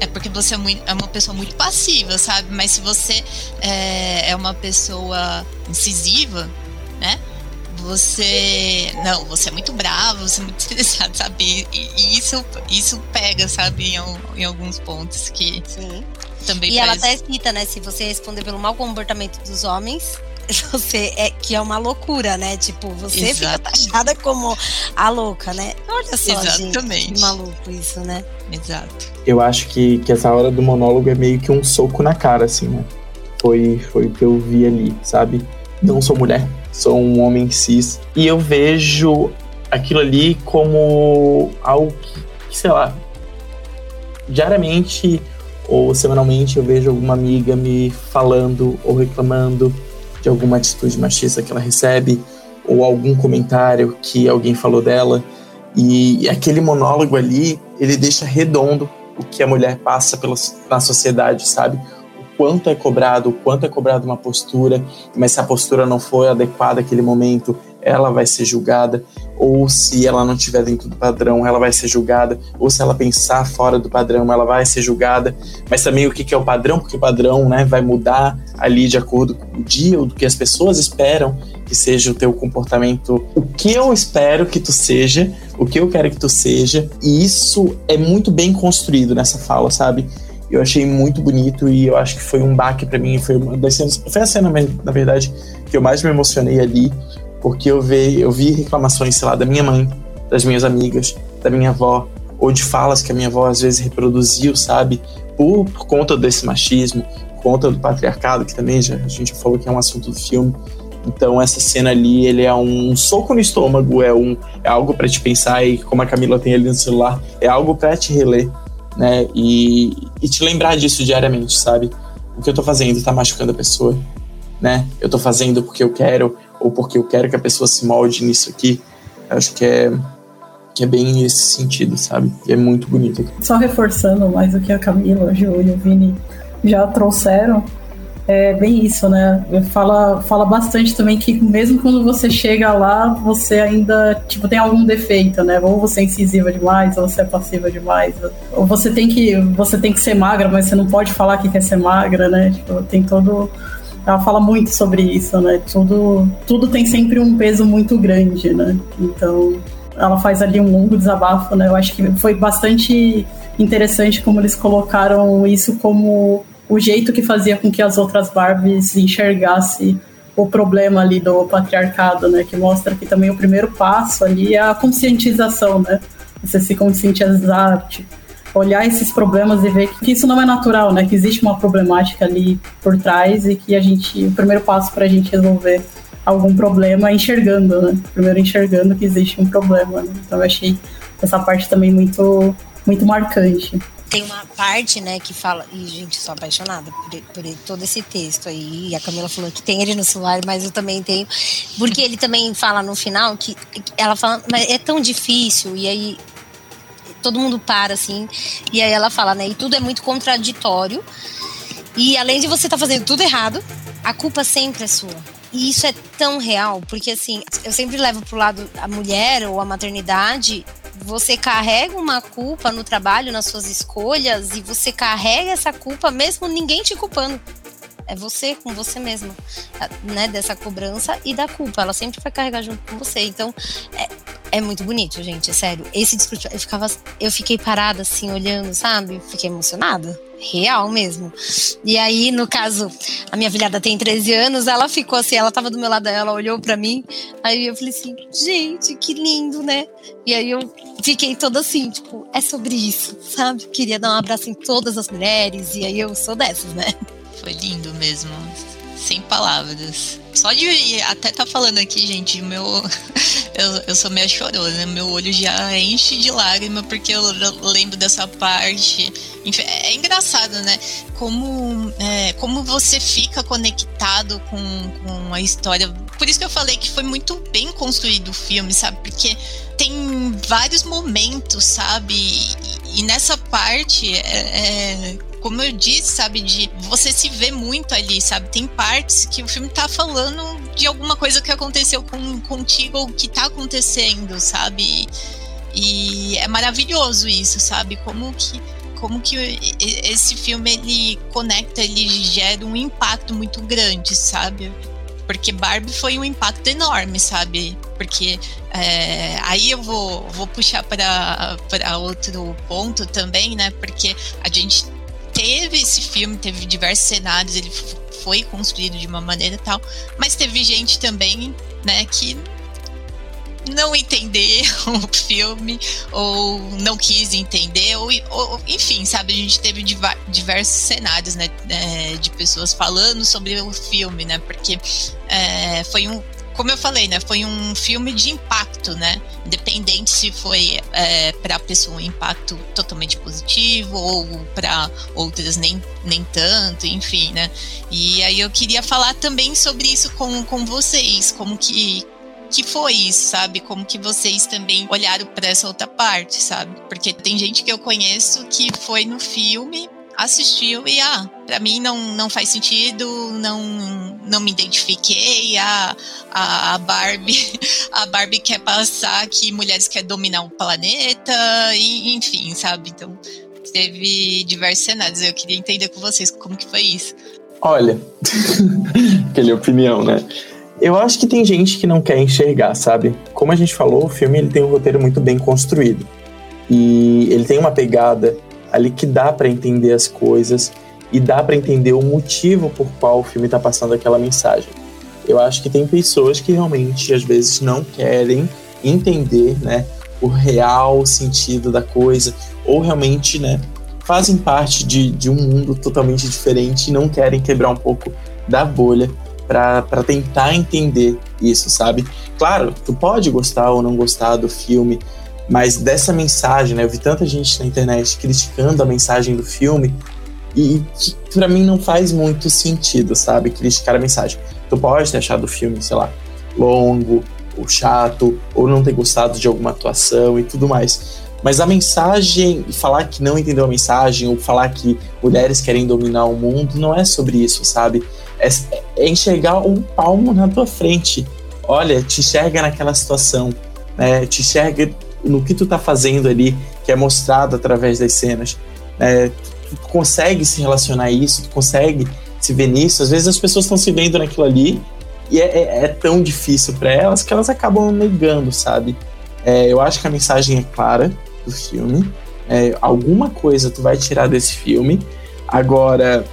é porque você é, muito, é, uma pessoa muito passiva, sabe? Mas se você é, é uma pessoa incisiva, né? Você. Não, você é muito bravo, você é muito estressado, sabe? E, e isso, isso pega, sabe, em, em alguns pontos que. Sim também e faz... ela até cita, né? Se você responder pelo mau comportamento dos homens, você é que é uma loucura, né? Tipo, você Exato. fica taxada como a louca, né? Olha só, Exatamente. gente, que maluco isso, né? Exato. Eu acho que, que essa hora do monólogo é meio que um soco na cara, assim, né? Foi, foi o que eu vi ali, sabe? Não sou mulher, sou um homem cis. E eu vejo aquilo ali como algo que, sei lá, diariamente ou semanalmente eu vejo alguma amiga me falando ou reclamando de alguma atitude machista que ela recebe, ou algum comentário que alguém falou dela. E, aquele monólogo ali, ele deixa redondo o que a mulher passa pela, na sociedade, sabe? Quanto é cobrado, quanto é cobrado uma postura, mas se a postura não for adequada naquele momento, ela vai ser julgada, ou se ela não estiver dentro do padrão, ela vai ser julgada, ou se ela pensar fora do padrão, ela vai ser julgada. Mas também o que é o padrão, porque o padrão né, vai mudar ali de acordo com o dia, ou do que as pessoas esperam que seja o teu comportamento, o que eu espero que tu seja, o que eu quero que tu seja, e isso é muito bem construído nessa fala, sabe? Eu achei muito bonito e eu acho que foi um baque para mim, foi uma das cenas, foi a cena, na verdade, que eu mais me emocionei ali, porque eu vi, eu vi reclamações, sei lá, da minha mãe, das minhas amigas, da minha avó, ou de falas que a minha avó às vezes reproduziu, sabe? Por, por conta desse machismo, por conta do patriarcado, que também já, a gente falou que é um assunto do filme. Então essa cena ali, ele é um soco no estômago, é um é algo para te pensar e como a Camila tem ali no celular, é algo para te reler, né? E, e te lembrar disso diariamente, sabe? O que eu tô fazendo tá machucando a pessoa, né? Eu tô fazendo porque eu quero ou porque eu quero que a pessoa se molde nisso aqui. Eu acho que é, que é bem esse sentido, sabe? E é muito bonito. Só reforçando mais o que a Camila, a Ju e o Vini já trouxeram, é bem isso, né? Fala, fala bastante também que mesmo quando você chega lá, você ainda tipo, tem algum defeito, né? Ou você é incisiva demais, ou você é passiva demais. Ou você tem que, você tem que ser magra, mas você não pode falar que quer ser magra, né? Tipo, tem todo ela fala muito sobre isso, né? Tudo, tudo tem sempre um peso muito grande, né? Então, ela faz ali um longo desabafo, né? Eu acho que foi bastante interessante como eles colocaram isso como o jeito que fazia com que as outras Barbies enxergassem o problema ali do patriarcado, né? Que mostra que também o primeiro passo ali é a conscientização, né? Você se conscientizar, tipo, olhar esses problemas e ver que isso não é natural, né? Que existe uma problemática ali por trás e que a gente, o primeiro passo para a gente resolver algum problema é enxergando, né? Primeiro enxergando que existe um problema. Né? Então eu achei essa parte também muito, muito marcante. Tem uma parte, né, que fala. E, gente, sou apaixonada por, por todo esse texto aí. E a Camila falou que tem ele no celular, mas eu também tenho. Porque ele também fala no final que ela fala, mas é tão difícil. E aí todo mundo para, assim. E aí ela fala, né? E tudo é muito contraditório. E além de você estar tá fazendo tudo errado, a culpa sempre é sua. E isso é tão real, porque assim, eu sempre levo pro lado a mulher ou a maternidade. Você carrega uma culpa no trabalho, nas suas escolhas, e você carrega essa culpa mesmo ninguém te culpando. É você com você mesmo, né? Dessa cobrança e da culpa. Ela sempre vai carregar junto com você. Então, é, é muito bonito, gente, é sério. Esse discurso, eu ficava, eu fiquei parada assim, olhando, sabe? Fiquei emocionada. Real mesmo. E aí, no caso, a minha filhada tem 13 anos, ela ficou assim, ela tava do meu lado, ela olhou para mim, aí eu falei assim, gente, que lindo, né? E aí eu fiquei toda assim, tipo, é sobre isso, sabe? Queria dar um abraço em todas as mulheres, e aí eu sou dessas, né? Foi lindo mesmo sem palavras. Só de até tá falando aqui, gente, meu eu, eu sou meio chorona, meu olho já enche de lágrima porque eu lembro dessa parte. Enfim, é engraçado, né? Como, é, como você fica conectado com, com a história. Por isso que eu falei que foi muito bem construído o filme, sabe? Porque tem vários momentos, sabe? E, e nessa parte é, é como eu disse, sabe, de você se vê muito ali, sabe? Tem partes que o filme tá falando de alguma coisa que aconteceu com, contigo ou que tá acontecendo, sabe? E, e é maravilhoso isso, sabe? Como que como que esse filme ele conecta, ele gera um impacto muito grande, sabe? Porque Barbie foi um impacto enorme, sabe? Porque é, aí eu vou, vou puxar para outro ponto também, né? Porque a gente teve esse filme, teve diversos cenários, ele foi construído de uma maneira tal, mas teve gente também, né, que não entender o filme ou não quis entender ou, ou, enfim sabe a gente teve diversos cenários né é, de pessoas falando sobre o filme né porque é, foi um como eu falei, né, foi um filme de impacto, né? Independente se foi é, para a pessoa um impacto totalmente positivo ou para outras nem, nem tanto, enfim, né? E aí eu queria falar também sobre isso com, com vocês, como que que foi isso, sabe? Como que vocês também olharam para essa outra parte, sabe? Porque tem gente que eu conheço que foi no filme assistiu e ah, para mim não, não faz sentido, não, não me identifiquei, a, a, Barbie, a Barbie quer passar que mulheres querem dominar o planeta, e, enfim, sabe? Então teve diversos cenários. Eu queria entender com vocês como que foi isso. Olha, aquela opinião, né? Eu acho que tem gente que não quer enxergar, sabe? Como a gente falou, o filme ele tem um roteiro muito bem construído. E ele tem uma pegada ali que dá para entender as coisas e dá para entender o motivo por qual o filme está passando aquela mensagem. Eu acho que tem pessoas que realmente às vezes não querem entender, né, o real sentido da coisa ou realmente, né, fazem parte de, de um mundo totalmente diferente e não querem quebrar um pouco da bolha para tentar entender isso, sabe? Claro, tu pode gostar ou não gostar do filme, mas dessa mensagem, né? Eu vi tanta gente na internet criticando a mensagem do filme e que pra mim não faz muito sentido, sabe? Criticar a mensagem. Tu pode ter achado o filme, sei lá, longo, ou chato, ou não ter gostado de alguma atuação e tudo mais. Mas a mensagem, falar que não entendeu a mensagem, ou falar que mulheres querem dominar o mundo, não é sobre isso, sabe? É, é enxergar um palmo na tua frente. Olha, te enxerga naquela situação, né? Te enxerga no que tu tá fazendo ali, que é mostrado através das cenas. É, tu, tu consegue se relacionar a isso, tu consegue se ver nisso. Às vezes as pessoas estão se vendo naquilo ali e é, é, é tão difícil para elas que elas acabam negando, sabe? É, eu acho que a mensagem é clara do filme. É, alguma coisa tu vai tirar desse filme. Agora,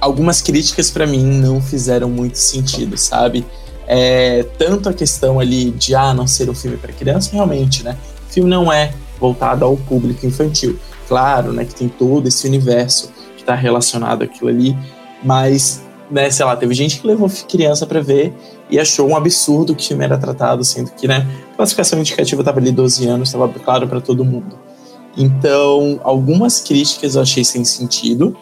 algumas críticas para mim não fizeram muito sentido, sabe? É, tanto a questão ali de ah, não ser um filme para criança, realmente, né? O filme não é voltado ao público infantil. Claro, né, que tem todo esse universo que está relacionado àquilo ali, mas, né, sei lá, teve gente que levou criança para ver e achou um absurdo que o filme era tratado, sendo que, né, classificação indicativa estava ali 12 anos, estava claro para todo mundo. Então, algumas críticas eu achei sem sentido,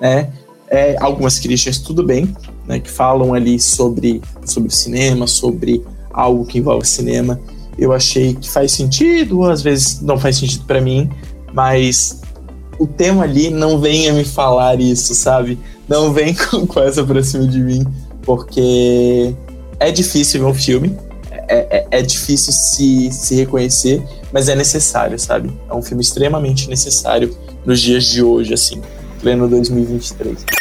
né? É, algumas críticas tudo bem, né, que falam ali sobre, sobre cinema, sobre algo que envolve cinema. Eu achei que faz sentido, às vezes não faz sentido para mim, mas o tema ali não venha me falar isso, sabe? Não vem com, com essa pra cima de mim, porque é difícil ver um filme, é, é, é, difícil se, se reconhecer, mas é necessário, sabe? É um filme extremamente necessário nos dias de hoje, assim, pleno 2023.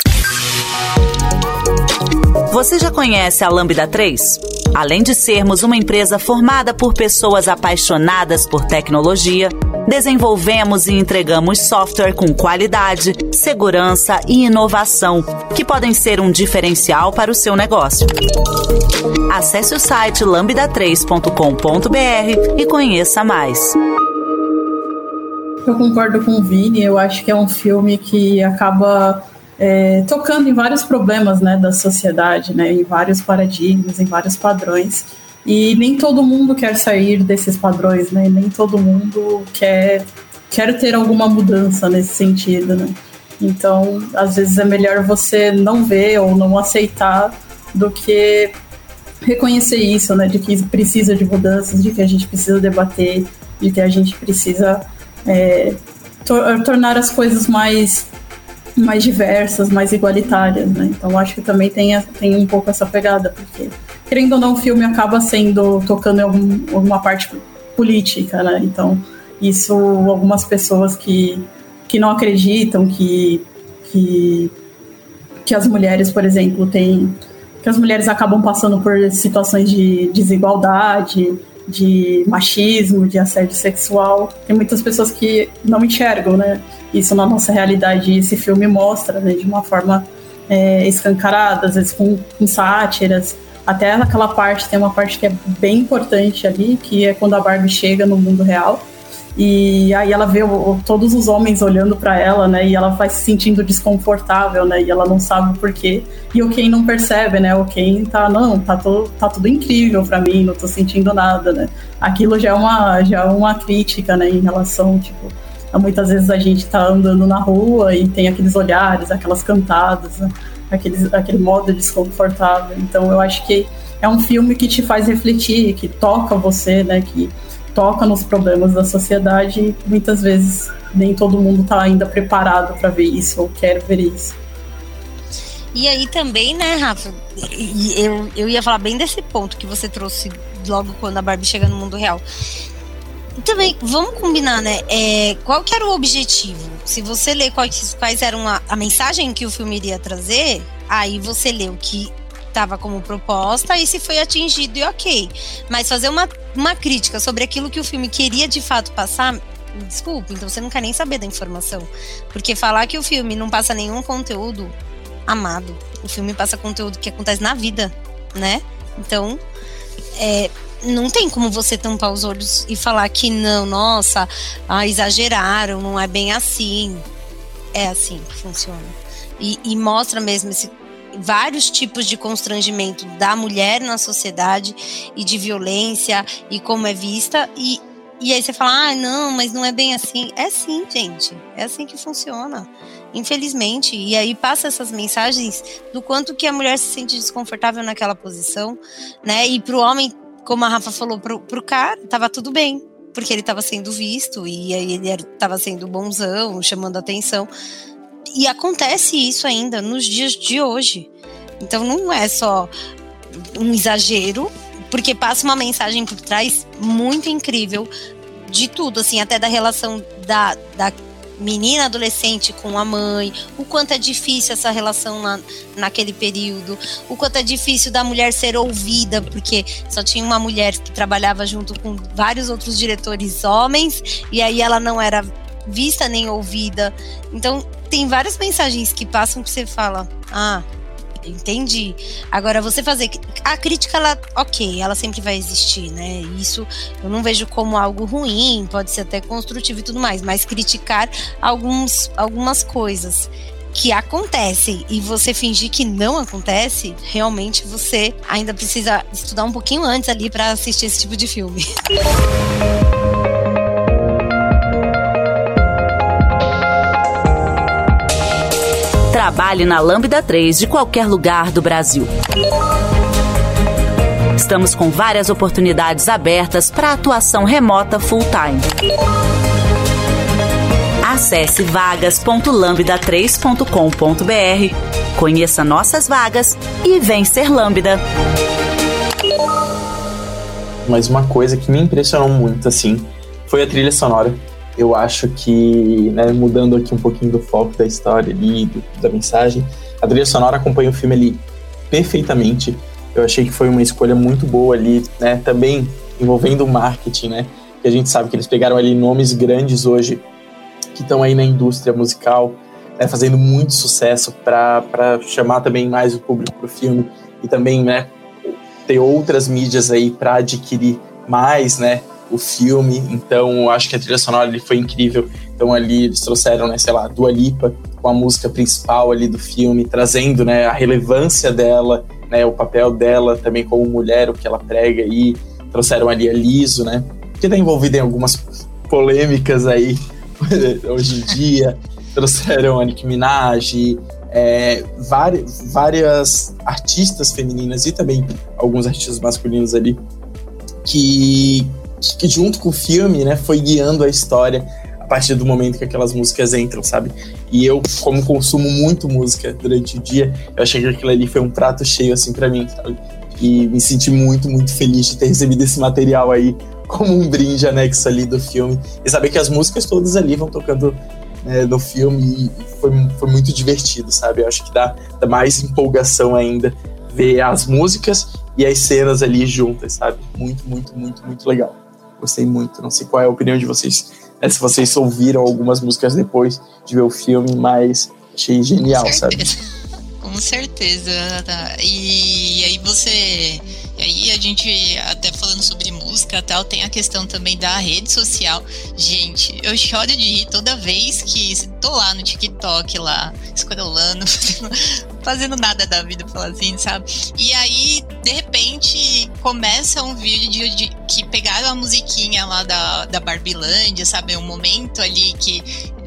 Você já conhece a Lambda 3? Além de sermos uma empresa formada por pessoas apaixonadas por tecnologia, desenvolvemos e entregamos software com qualidade, segurança e inovação, que podem ser um diferencial para o seu negócio. Acesse o site lambda3.com.br e conheça mais. Eu concordo com o Vini, eu acho que é um filme que acaba é, tocando em vários problemas né, da sociedade, né, em vários paradigmas, em vários padrões. E nem todo mundo quer sair desses padrões, né? Nem todo mundo quer, quer ter alguma mudança nesse sentido, né? Então, às vezes é melhor você não ver ou não aceitar do que reconhecer isso, né? De que precisa de mudanças, de que a gente precisa debater, de que a gente precisa é, tornar as coisas mais mais diversas, mais igualitárias, né? Então acho que também tem, tem um pouco essa pegada, porque querendo ou não o filme acaba sendo tocando em algum, alguma parte política, né? Então isso algumas pessoas que, que não acreditam que, que que as mulheres, por exemplo, têm que as mulheres acabam passando por situações de desigualdade, de machismo, de assédio sexual. Tem muitas pessoas que não enxergam, né? Isso na nossa realidade. esse filme mostra, né, de uma forma é, escancarada, às vezes com, com sátiras. Até aquela parte, tem uma parte que é bem importante ali, que é quando a Barbie chega no mundo real e aí ela vê o, todos os homens olhando para ela, né? E ela vai se sentindo desconfortável, né? E ela não sabe o porquê. E o Ken não percebe, né? O Ken tá, não, tá, to, tá tudo incrível para mim, não tô sentindo nada, né? Aquilo já é uma, já é uma crítica, né? Em relação, tipo, muitas vezes a gente tá andando na rua e tem aqueles olhares, aquelas cantadas, né? Aqueles, aquele modo desconfortável. Então eu acho que é um filme que te faz refletir, que toca você, né? Que toca nos problemas da sociedade e muitas vezes nem todo mundo está ainda preparado para ver isso ou quer ver isso. E aí também, né, Rafa? Eu, eu ia falar bem desse ponto que você trouxe logo quando a Barbie chega no mundo real. Também, vamos combinar, né? É, qual que era o objetivo? Se você ler quais, quais eram a, a mensagem que o filme iria trazer, aí você lê o que estava como proposta e se foi atingido e ok. Mas fazer uma, uma crítica sobre aquilo que o filme queria de fato passar, desculpe, então você não quer nem saber da informação. Porque falar que o filme não passa nenhum conteúdo, amado, o filme passa conteúdo que acontece na vida, né? Então, é, não tem como você tampar os olhos e falar que não, nossa, ah, exageraram, não é bem assim. É assim que funciona. E, e mostra mesmo esse vários tipos de constrangimento da mulher na sociedade e de violência e como é vista e e aí você fala, ah, não, mas não é bem assim. É sim, gente. É assim que funciona. Infelizmente. E aí passa essas mensagens do quanto que a mulher se sente desconfortável naquela posição, né? E pro homem, como a Rafa falou, pro, pro cara, tava tudo bem. Porque ele estava sendo visto e aí ele estava sendo bonzão, chamando atenção e acontece isso ainda nos dias de hoje. Então não é só um exagero, porque passa uma mensagem por trás muito incrível de tudo, assim, até da relação da, da menina adolescente com a mãe, o quanto é difícil essa relação na, naquele período, o quanto é difícil da mulher ser ouvida, porque só tinha uma mulher que trabalhava junto com vários outros diretores homens, e aí ela não era vista nem ouvida. Então, tem várias mensagens que passam que você fala: ah, entendi. Agora, você fazer. A crítica, ela, ok, ela sempre vai existir, né? Isso eu não vejo como algo ruim, pode ser até construtivo e tudo mais, mas criticar alguns, algumas coisas que acontecem e você fingir que não acontece, realmente você ainda precisa estudar um pouquinho antes ali para assistir esse tipo de filme. Trabalhe na Lambda 3 de qualquer lugar do Brasil. Estamos com várias oportunidades abertas para atuação remota full-time. Acesse vagas.lambda3.com.br, conheça nossas vagas e vem ser Lambda. Mas uma coisa que me impressionou muito, assim, foi a trilha sonora eu acho que, né, mudando aqui um pouquinho do foco da história ali, do, da mensagem, a trilha sonora acompanha o filme ali perfeitamente. Eu achei que foi uma escolha muito boa ali, né? Também envolvendo o marketing, né? Que a gente sabe que eles pegaram ali nomes grandes hoje que estão aí na indústria musical, né, fazendo muito sucesso para chamar também mais o público para o filme e também né, ter outras mídias aí para adquirir mais né, o filme. Então, acho que a trilha sonora ali foi incrível. Então, ali eles trouxeram, né, sei lá, Dua Lipa com a música principal ali do filme, trazendo né, a relevância dela, né, o papel dela também como mulher, o que ela prega aí. Trouxeram ali a Liso, né, que está envolvida em algumas polêmicas aí hoje em dia. Trouxeram a Nicki Minaj, é, várias, várias artistas femininas e também alguns artistas masculinos ali que, que junto com o filme, né, foi guiando a história a partir do momento que aquelas músicas entram, sabe? E eu, como consumo muito música durante o dia, eu achei que aquilo ali foi um prato cheio, assim, para mim, sabe? E me senti muito, muito feliz de ter recebido esse material aí como um brinde anexo ali do filme. E saber que as músicas todas ali vão tocando né, no filme e foi, foi muito divertido, sabe? Eu acho que dá, dá mais empolgação ainda ver as músicas e as cenas ali juntas, sabe? Muito, muito, muito, muito legal. Gostei muito. Não sei qual é a opinião de vocês, né, se vocês ouviram algumas músicas depois de ver o filme, mas achei genial, Com sabe? Com certeza. E aí você e aí a gente, até falando sobre música tal, tem a questão também da rede social. Gente, eu choro de rir toda vez que tô lá no TikTok, lá, escorolando, fazendo, fazendo nada da vida, falar assim, sabe? E aí, de repente, começa um vídeo de, de, que pegaram a musiquinha lá da, da Barbilândia, sabe? Um momento ali que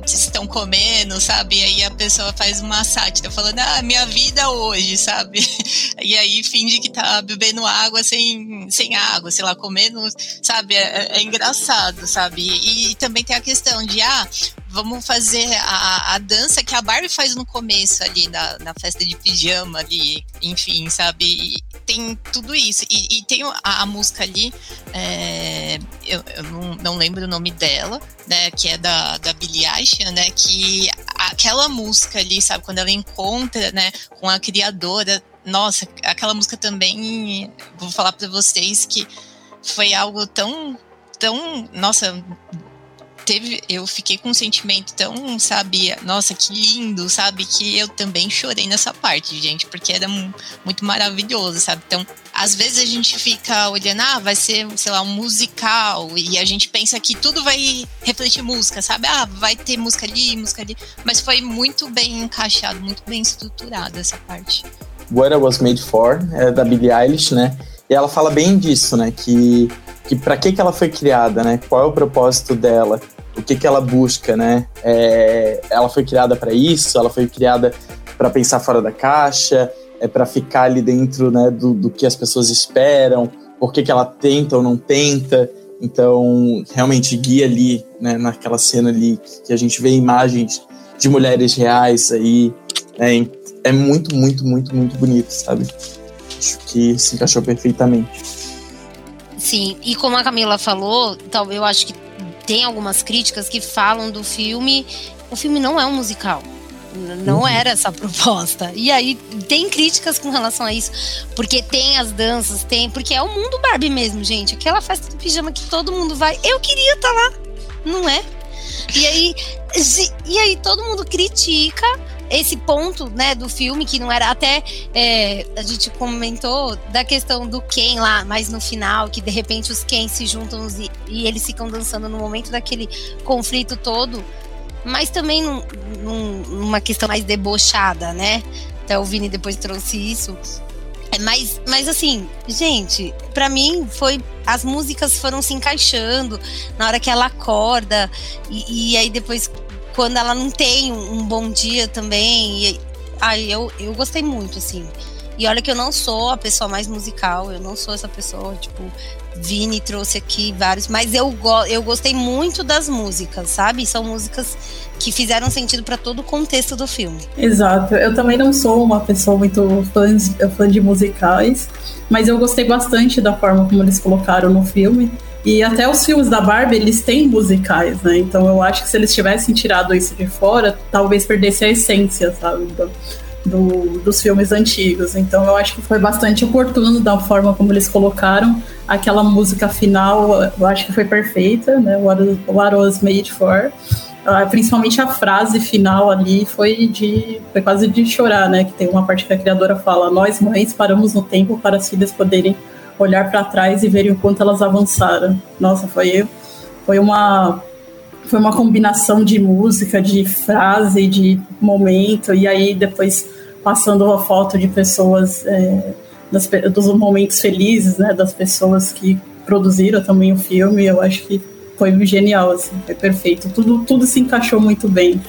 estão comendo, sabe? E aí a pessoa faz uma sátira falando, ah, minha vida hoje, sabe? E aí finge que tá bebendo água sem, sem água, sei lá, comendo, sabe? É, é engraçado, sabe? E, e, também tem a questão de, ah, vamos fazer a, a dança que a Barbie faz no começo ali, na, na festa de pijama ali, enfim, sabe? Tem tudo isso. E, e tem a, a, música ali, é, eu, eu não, não lembro o nome dela, né? Que é da, da Billie Eilish, né? Que aquela música ali, sabe? Quando ela encontra, né? Com a criadora, nossa, aquela música também, vou falar para vocês que foi algo tão, tão, nossa, teve, eu fiquei com um sentimento tão, sabe, nossa, que lindo, sabe, que eu também chorei nessa parte, gente, porque era muito maravilhoso, sabe? Então, às vezes a gente fica olhando, ah, vai ser, sei lá, um musical, e a gente pensa que tudo vai refletir música, sabe? Ah, vai ter música ali, música ali, mas foi muito bem encaixado, muito bem estruturado essa parte. What I Was Made For, é da Billie Eilish, né? E ela fala bem disso, né? Que, que para que, que ela foi criada, né? Qual é o propósito dela? O que, que ela busca, né? É, ela foi criada para isso? Ela foi criada para pensar fora da caixa? É para ficar ali dentro, né? Do, do que as pessoas esperam? Por que, que ela tenta ou não tenta? Então, realmente guia ali, né? Naquela cena ali que a gente vê imagens de mulheres reais aí, né, é muito, muito, muito, muito bonito, sabe? Acho que se encaixou perfeitamente. Sim, e como a Camila falou, então, eu acho que tem algumas críticas que falam do filme. O filme não é um musical. Não uhum. era essa a proposta. E aí tem críticas com relação a isso, porque tem as danças, tem, porque é o mundo Barbie mesmo, gente. Aquela festa de pijama que todo mundo vai. Eu queria estar tá lá, não é? E aí, e aí todo mundo critica esse ponto, né, do filme, que não era até. É, a gente comentou da questão do Ken lá, mas no final, que de repente os Ken se juntam e, e eles ficam dançando no momento daquele conflito todo. Mas também num, num, numa questão mais debochada, né? Até o Vini depois trouxe isso. É, mas, mas assim, gente, para mim foi. As músicas foram se encaixando na hora que ela acorda, e, e aí depois quando ela não tem um bom dia também. E, aí eu, eu gostei muito, assim. E olha que eu não sou a pessoa mais musical, eu não sou essa pessoa, tipo, Vini trouxe aqui vários, mas eu, go eu gostei muito das músicas, sabe? São músicas que fizeram sentido para todo o contexto do filme. Exato. Eu também não sou uma pessoa muito fã, fã de musicais, mas eu gostei bastante da forma como eles colocaram no filme. E até os filmes da Barbie, eles têm musicais, né? Então eu acho que se eles tivessem tirado isso de fora, talvez perdesse a essência, sabe? Então, do, dos filmes antigos. Então eu acho que foi bastante oportuno da forma como eles colocaram aquela música final. Eu acho que foi perfeita, né? What, what was made for. Uh, principalmente a frase final ali foi de foi quase de chorar, né? Que tem uma parte que a criadora fala: nós mães paramos no tempo para as filhas poderem olhar para trás e verem o quanto elas avançaram. Nossa, foi foi uma foi uma combinação de música, de frase, de momento, e aí depois passando a foto de pessoas, é, das, dos momentos felizes, né, das pessoas que produziram também o filme, eu acho que foi genial, assim, foi perfeito. Tudo, tudo se encaixou muito bem.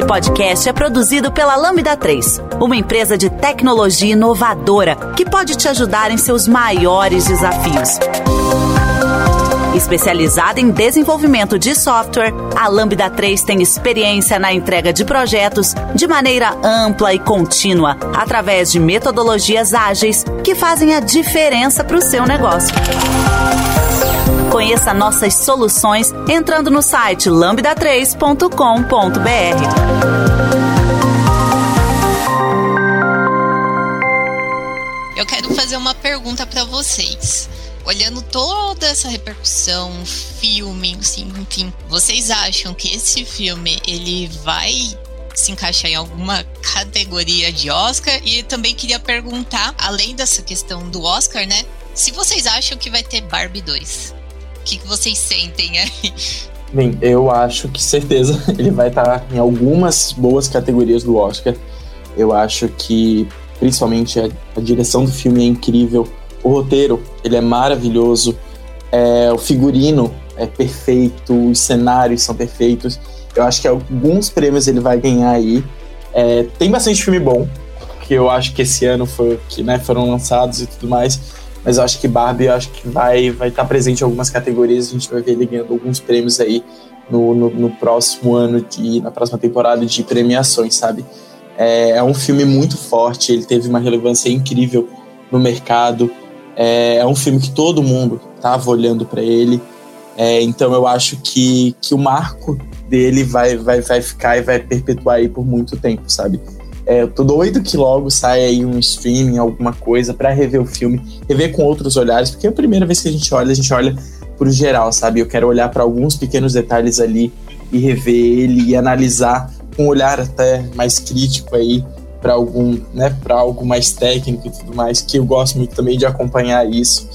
Esse podcast é produzido pela Lambda 3, uma empresa de tecnologia inovadora que pode te ajudar em seus maiores desafios. Especializada em desenvolvimento de software, a Lambda 3 tem experiência na entrega de projetos de maneira ampla e contínua, através de metodologias ágeis que fazem a diferença para o seu negócio. Conheça nossas soluções entrando no site lambda3.com.br. Eu quero fazer uma pergunta para vocês. Olhando toda essa repercussão, filme, assim, enfim, vocês acham que esse filme ele vai se encaixar em alguma categoria de Oscar? E também queria perguntar, além dessa questão do Oscar, né? Se vocês acham que vai ter Barbie 2? O que, que vocês sentem aí? Bem, eu acho que certeza ele vai estar em algumas boas categorias do Oscar. Eu acho que principalmente a, a direção do filme é incrível, o roteiro ele é maravilhoso, é, o figurino é perfeito, os cenários são perfeitos. Eu acho que alguns prêmios ele vai ganhar aí. É, tem bastante filme bom, que eu acho que esse ano foi que né, foram lançados e tudo mais. Mas eu acho que Barbie eu acho que vai vai estar tá presente em algumas categorias. A gente vai ver ele ganhando alguns prêmios aí no, no, no próximo ano de na próxima temporada de premiações, sabe? É, é, um filme muito forte. Ele teve uma relevância incrível no mercado. É, é um filme que todo mundo estava olhando para ele. É, então eu acho que, que o marco dele vai, vai, vai ficar e vai perpetuar aí por muito tempo, sabe? É, eu tô doido que logo saia aí um streaming, alguma coisa, para rever o filme, rever com outros olhares, porque é a primeira vez que a gente olha, a gente olha pro geral, sabe? Eu quero olhar para alguns pequenos detalhes ali e rever ele e analisar com um olhar até mais crítico aí para algum, né, para algo mais técnico e tudo mais, que eu gosto muito também de acompanhar isso.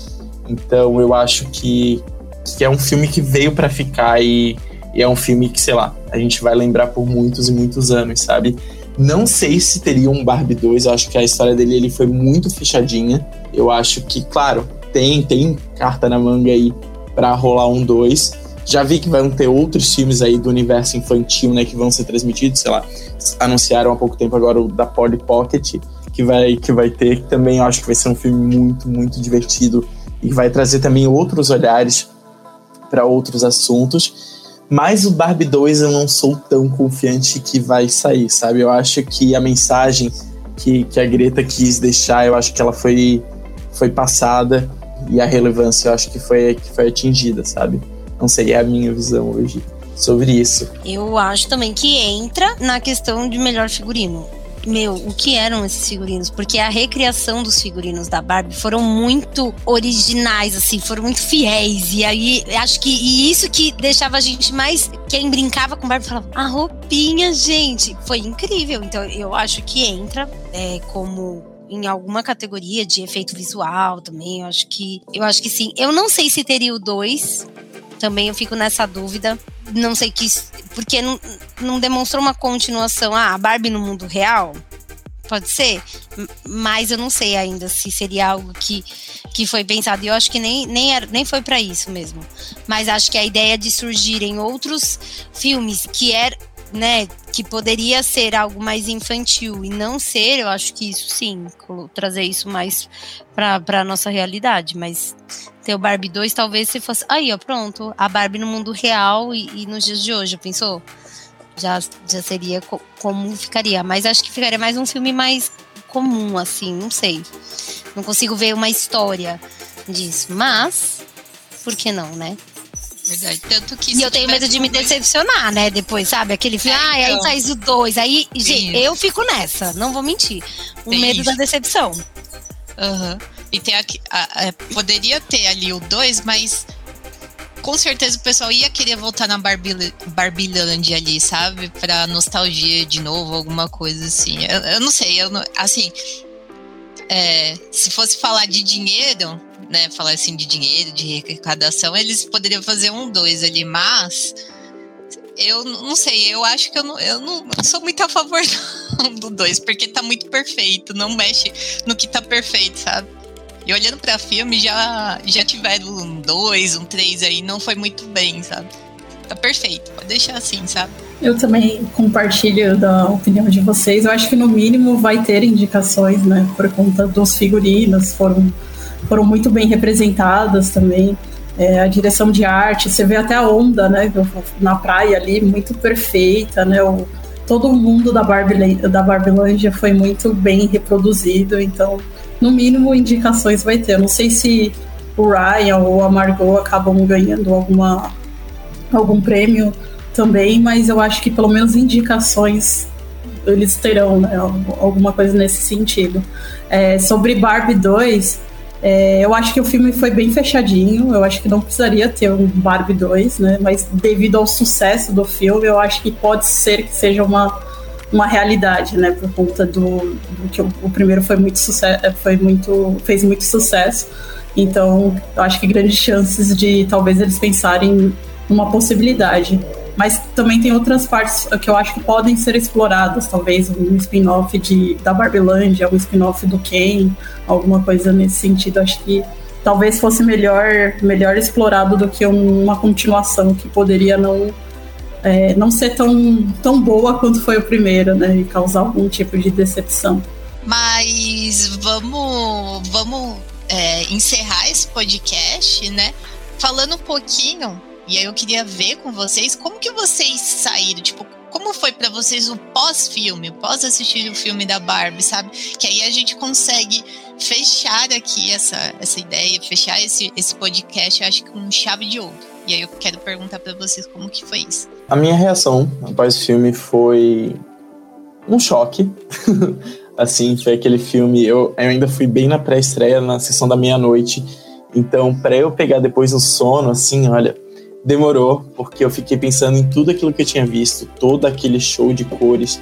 Então eu acho que, que é um filme que veio para ficar e, e é um filme que, sei lá, a gente vai lembrar por muitos e muitos anos, sabe? Não sei se teria um Barbie 2, eu acho que a história dele ele foi muito fechadinha. Eu acho que, claro, tem, tem carta na manga aí para rolar um 2. Já vi que vão ter outros filmes aí do universo infantil, né, que vão ser transmitidos, sei lá. Anunciaram há pouco tempo agora o da Polly Pocket, que vai, que vai ter, que também eu acho que vai ser um filme muito, muito divertido e vai trazer também outros olhares para outros assuntos. Mas o Barbie 2 eu não sou tão confiante que vai sair, sabe? Eu acho que a mensagem que, que a Greta quis deixar, eu acho que ela foi, foi passada e a relevância eu acho que foi, que foi atingida, sabe? Não sei, é a minha visão hoje sobre isso. Eu acho também que entra na questão de melhor figurino meu, o que eram esses figurinos? Porque a recriação dos figurinos da Barbie foram muito originais, assim, foram muito fiéis. E aí, acho que e isso que deixava a gente mais. Quem brincava com Barbie falava, a roupinha, gente, foi incrível. Então, eu acho que entra é, como em alguma categoria de efeito visual também. Eu acho que eu acho que sim. Eu não sei se teria o 2. Também eu fico nessa dúvida não sei que. Porque não, não demonstrou uma continuação. Ah, a Barbie no mundo real? Pode ser, mas eu não sei ainda se seria algo que, que foi pensado. E eu acho que nem, nem, era, nem foi para isso mesmo. Mas acho que a ideia de surgirem outros filmes que era, né, que poderia ser algo mais infantil e não ser, eu acho que isso sim, trazer isso mais para a nossa realidade. Mas ter o Barbie 2, talvez se fosse. Aí, ó, pronto. A Barbie no mundo real e, e nos dias de hoje, pensou? Já, já seria co como ficaria. Mas acho que ficaria mais um filme mais comum, assim, não sei. Não consigo ver uma história disso. Mas por que não, né? Verdade. Tanto que e eu tenho medo de me decepcionar, né? Depois, sabe? Aquele filme, é, ah, então. aí faz o dois. Aí, gente, eu fico nessa, não vou mentir. O tem medo isso. da decepção. Uhum. E tem aqui, a, a, poderia ter ali o dois, mas com certeza o pessoal ia querer voltar na Barbie, Barbilândia ali, sabe? Pra nostalgia de novo, alguma coisa assim. Eu, eu não sei, eu não, assim. É, se fosse falar de dinheiro, né? Falar assim de dinheiro, de arrecadação, eles poderiam fazer um dois ali, mas eu não sei, eu acho que eu não, eu não, sou muito a favor do dois, porque tá muito perfeito, não mexe no que tá perfeito, sabe? E olhando pra filme, já, já tiveram um dois, um três aí, não foi muito bem, sabe? Tá perfeito, pode deixar assim, sabe? Eu também compartilho da opinião de vocês. Eu acho que no mínimo vai ter indicações, né? Por conta dos figurinos, foram, foram muito bem representadas também. É, a direção de arte, você vê até a onda, né? Na praia ali, muito perfeita, né? O, todo mundo da Barbie, da Barbilândia foi muito bem reproduzido, então no mínimo indicações vai ter. Eu não sei se o Ryan ou a Margot acabam ganhando alguma, algum prêmio também, mas eu acho que pelo menos indicações eles terão, né? Alguma coisa nesse sentido. É, sobre Barbie 2, é, eu acho que o filme foi bem fechadinho. Eu acho que não precisaria ter um Barbie 2, né? Mas devido ao sucesso do filme, eu acho que pode ser que seja uma uma realidade, né? Por conta do, do que o, o, primeiro foi muito sucesso, foi muito fez muito sucesso. Então, eu acho que grandes chances de talvez eles pensarem numa possibilidade. Mas também tem outras partes que eu acho que podem ser exploradas, talvez um spin-off da Barbilândia, um spin-off do Ken, alguma coisa nesse sentido. Acho que talvez fosse melhor melhor explorado do que uma continuação que poderia não é, não ser tão, tão boa quanto foi o primeiro, né? E causar algum tipo de decepção. Mas vamos, vamos é, encerrar esse podcast, né? Falando um pouquinho, e aí eu queria ver com vocês como que vocês saíram, tipo, como foi para vocês o pós-filme, pós assistir o filme da Barbie, sabe? Que aí a gente consegue fechar aqui essa, essa ideia, fechar esse, esse podcast, eu acho que com chave de ouro. E aí eu quero perguntar para vocês como que foi isso. A minha reação após o filme foi um choque. assim, foi aquele filme. Eu, eu ainda fui bem na pré-estreia, na sessão da meia-noite. Então, para eu pegar depois o sono, assim, olha, demorou, porque eu fiquei pensando em tudo aquilo que eu tinha visto, todo aquele show de cores,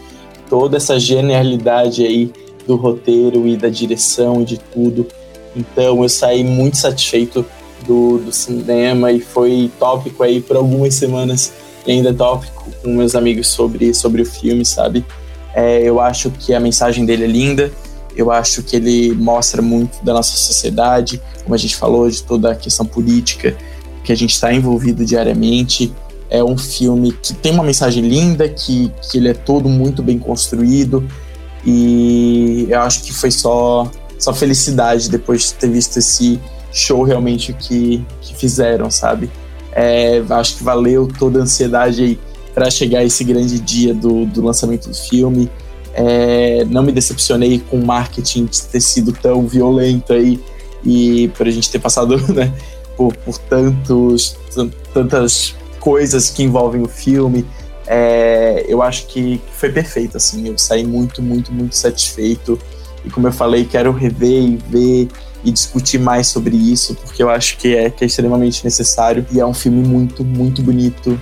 toda essa genialidade aí do roteiro e da direção e de tudo. Então, eu saí muito satisfeito do, do cinema e foi tópico aí por algumas semanas e ainda tópico com meus amigos sobre, sobre o filme, sabe? É, eu acho que a mensagem dele é linda, eu acho que ele mostra muito da nossa sociedade, como a gente falou, de toda a questão política que a gente está envolvido diariamente. É um filme que tem uma mensagem linda, que, que ele é todo muito bem construído, e eu acho que foi só, só felicidade depois de ter visto esse show realmente que, que fizeram, sabe? É, acho que valeu toda a ansiedade aí para chegar esse grande dia do, do lançamento do filme. É, não me decepcionei com o marketing ter sido tão violento aí e por a gente ter passado né, por, por tantos, tantas coisas que envolvem o filme. É, eu acho que foi perfeito, assim, eu saí muito, muito, muito satisfeito. E como eu falei, quero rever e ver e discutir mais sobre isso, porque eu acho que é, que é extremamente necessário. E é um filme muito, muito bonito.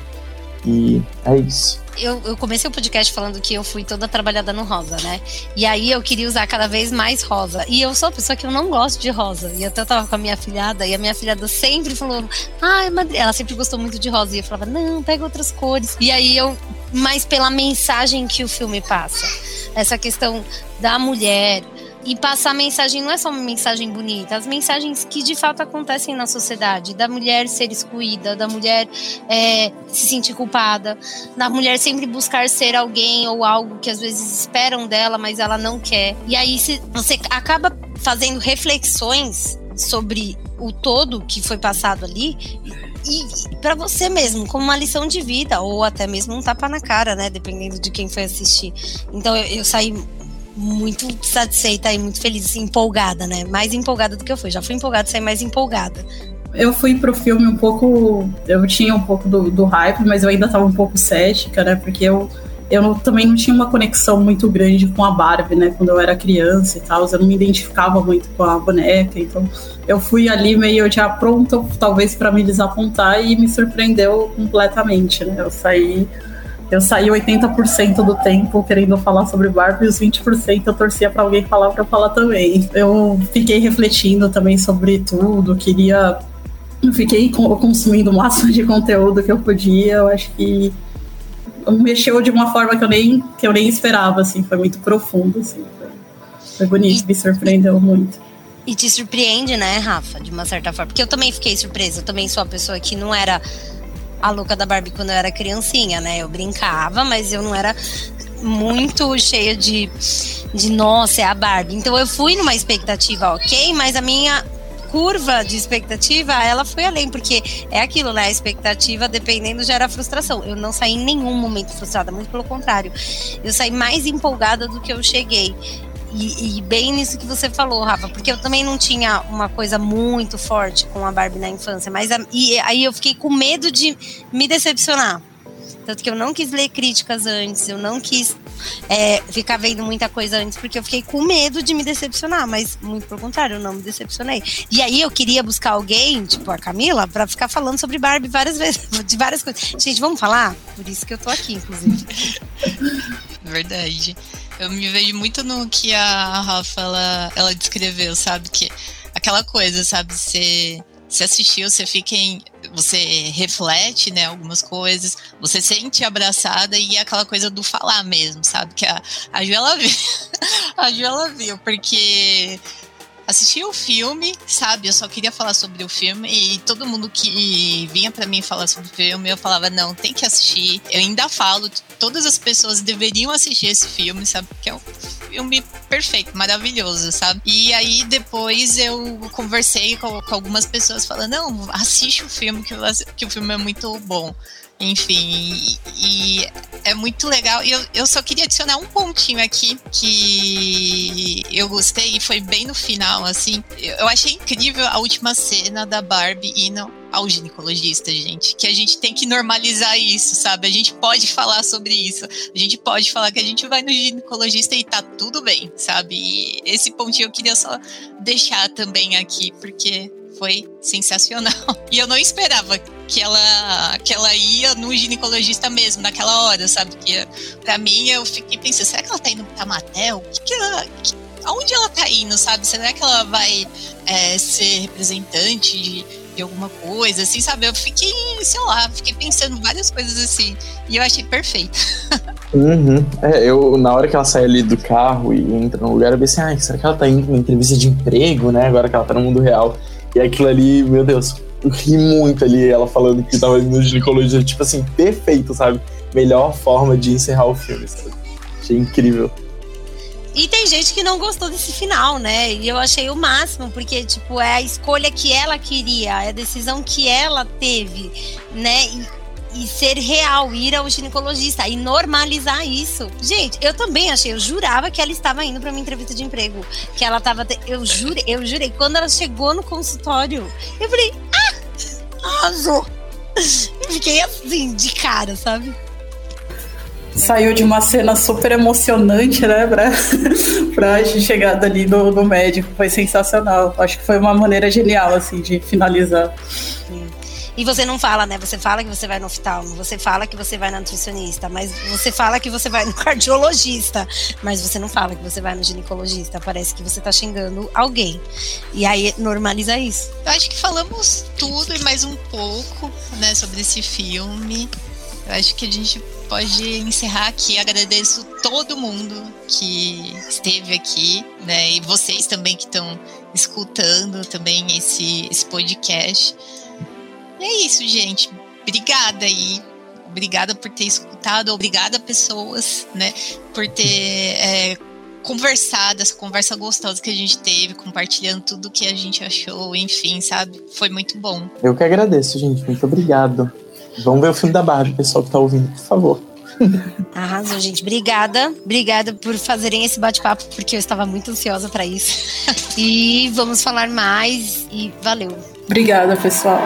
E é isso. Eu, eu, comecei o podcast falando que eu fui toda trabalhada no rosa, né? E aí eu queria usar cada vez mais rosa. E eu sou a pessoa que eu não gosto de rosa. E até eu tava com a minha filhada, e a minha filhada sempre falou: ai, ah, ela sempre gostou muito de rosa. E eu falava: não, pega outras cores. E aí eu, mais pela mensagem que o filme passa. Essa questão da mulher, e passar mensagem não é só uma mensagem bonita, as mensagens que de fato acontecem na sociedade, da mulher ser excluída, da mulher é, se sentir culpada, da mulher sempre buscar ser alguém ou algo que às vezes esperam dela, mas ela não quer. E aí você acaba fazendo reflexões sobre o todo que foi passado ali e para você mesmo, como uma lição de vida, ou até mesmo um tapa na cara, né? Dependendo de quem foi assistir. Então eu, eu saí muito satisfeita e muito feliz, empolgada, né? Mais empolgada do que eu fui. Já fui empolgada, saí mais empolgada. Eu fui pro filme um pouco. Eu tinha um pouco do, do hype, mas eu ainda tava um pouco cética, né? Porque eu, eu não, também não tinha uma conexão muito grande com a Barbie, né? Quando eu era criança e tal. Eu não me identificava muito com a boneca. Então eu fui ali meio já pronta, talvez, para me desapontar e me surpreendeu completamente, né? Eu saí eu saí 80% do tempo querendo falar sobre Barbie e os 20% eu torcia para alguém falar para falar também. Eu fiquei refletindo também sobre tudo, queria. Fiquei consumindo o máximo de conteúdo que eu podia. Eu acho que mexeu de uma forma que eu nem, que eu nem esperava, assim, foi muito profundo, assim. Foi, foi bonito, me surpreendeu muito. E te surpreende, né, Rafa, de uma certa forma? Porque eu também fiquei surpresa, eu também sou a pessoa que não era a louca da Barbie quando eu era criancinha, né? Eu brincava, mas eu não era muito cheia de, de nossa, é a Barbie. Então eu fui numa expectativa ok, mas a minha curva de expectativa, ela foi além, porque é aquilo, né? A expectativa, dependendo, gera frustração. Eu não saí em nenhum momento frustrada, muito pelo contrário. Eu saí mais empolgada do que eu cheguei. E, e, bem nisso que você falou, Rafa, porque eu também não tinha uma coisa muito forte com a Barbie na infância, mas a, e aí eu fiquei com medo de me decepcionar. Tanto que eu não quis ler críticas antes, eu não quis é, ficar vendo muita coisa antes, porque eu fiquei com medo de me decepcionar, mas muito pelo contrário, eu não me decepcionei. E aí eu queria buscar alguém, tipo a Camila, para ficar falando sobre Barbie várias vezes, de várias coisas. Gente, vamos falar? Por isso que eu tô aqui, inclusive. Verdade. Eu me vejo muito no que a Rafa ela, ela descreveu, sabe? Que aquela coisa, sabe? Você, você assistiu, você fica em. Você reflete, né, algumas coisas, você sente abraçada e é aquela coisa do falar mesmo, sabe? Que a, a Ju ela viu. a Ju ela viu, porque assisti o filme, sabe? Eu só queria falar sobre o filme e todo mundo que vinha para mim falar sobre o filme, eu falava, não, tem que assistir. Eu ainda falo, todas as pessoas deveriam assistir esse filme, sabe? Porque é um filme perfeito, maravilhoso, sabe? E aí depois eu conversei com, com algumas pessoas falando, não, assiste o filme, que, que o filme é muito bom. Enfim, e, e é muito legal. E eu, eu só queria adicionar um pontinho aqui que eu gostei e foi bem no final, assim. Eu achei incrível a última cena da Barbie indo ao ginecologista, gente. Que a gente tem que normalizar isso, sabe? A gente pode falar sobre isso. A gente pode falar que a gente vai no ginecologista e tá tudo bem, sabe? E esse pontinho eu queria só deixar também aqui, porque foi sensacional. E eu não esperava que ela, que ela ia no ginecologista mesmo, naquela hora, sabe? Que pra mim eu fiquei pensando, será que ela tá indo pra Matel? Que que ela, que, aonde ela tá indo, sabe? Será que ela vai é, ser representante de, de alguma coisa, assim, sabe? Eu fiquei, sei lá, fiquei pensando várias coisas assim. E eu achei perfeito. Uhum. É, eu, na hora que ela sai ali do carro e entra no lugar, eu pensei, ah, será que ela tá indo numa entrevista de emprego, né? Agora que ela tá no mundo real. E aquilo ali, meu Deus, eu ri muito ali, ela falando que tava indo no ginecologista, tipo assim, perfeito, sabe? Melhor forma de encerrar o filme, sabe? Achei incrível. E tem gente que não gostou desse final, né? E eu achei o máximo, porque, tipo, é a escolha que ela queria, é a decisão que ela teve, né? E e ser real, ir ao ginecologista e normalizar isso. Gente, eu também achei, eu jurava que ela estava indo para uma entrevista de emprego, que ela estava, eu jurei, eu jurei, quando ela chegou no consultório, eu falei, ah, arrasou. Fiquei assim, de cara, sabe? Saiu de uma cena super emocionante, né, pra, pra chegada ali no, no médico. Foi sensacional. Acho que foi uma maneira genial, assim, de finalizar. Sim. E você não fala, né? Você fala que você vai no oftalmo, você fala que você vai na nutricionista, mas você fala que você vai no cardiologista, mas você não fala que você vai no ginecologista. Parece que você tá xingando alguém. E aí normaliza isso. Eu acho que falamos tudo e mais um pouco, né, sobre esse filme. Eu acho que a gente pode encerrar aqui. Agradeço todo mundo que esteve aqui, né? E vocês também que estão escutando também esse, esse podcast. E é isso, gente. Obrigada aí. Obrigada por ter escutado, obrigada pessoas, né, por ter é, conversado, essa conversa gostosa que a gente teve, compartilhando tudo que a gente achou, enfim, sabe? Foi muito bom. Eu que agradeço, gente. Muito obrigado. Vamos ver o filme da Barbie, pessoal que tá ouvindo, por favor. Arrasou, gente. Obrigada. Obrigada por fazerem esse bate-papo, porque eu estava muito ansiosa para isso. e vamos falar mais e valeu. Obrigada, pessoal.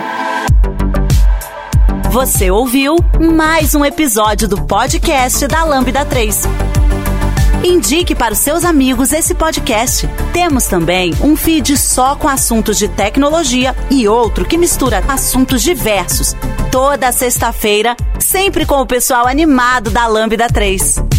Você ouviu mais um episódio do podcast da Lambda 3. Indique para os seus amigos esse podcast. Temos também um feed só com assuntos de tecnologia e outro que mistura assuntos diversos. Toda sexta-feira, sempre com o pessoal animado da Lambda 3.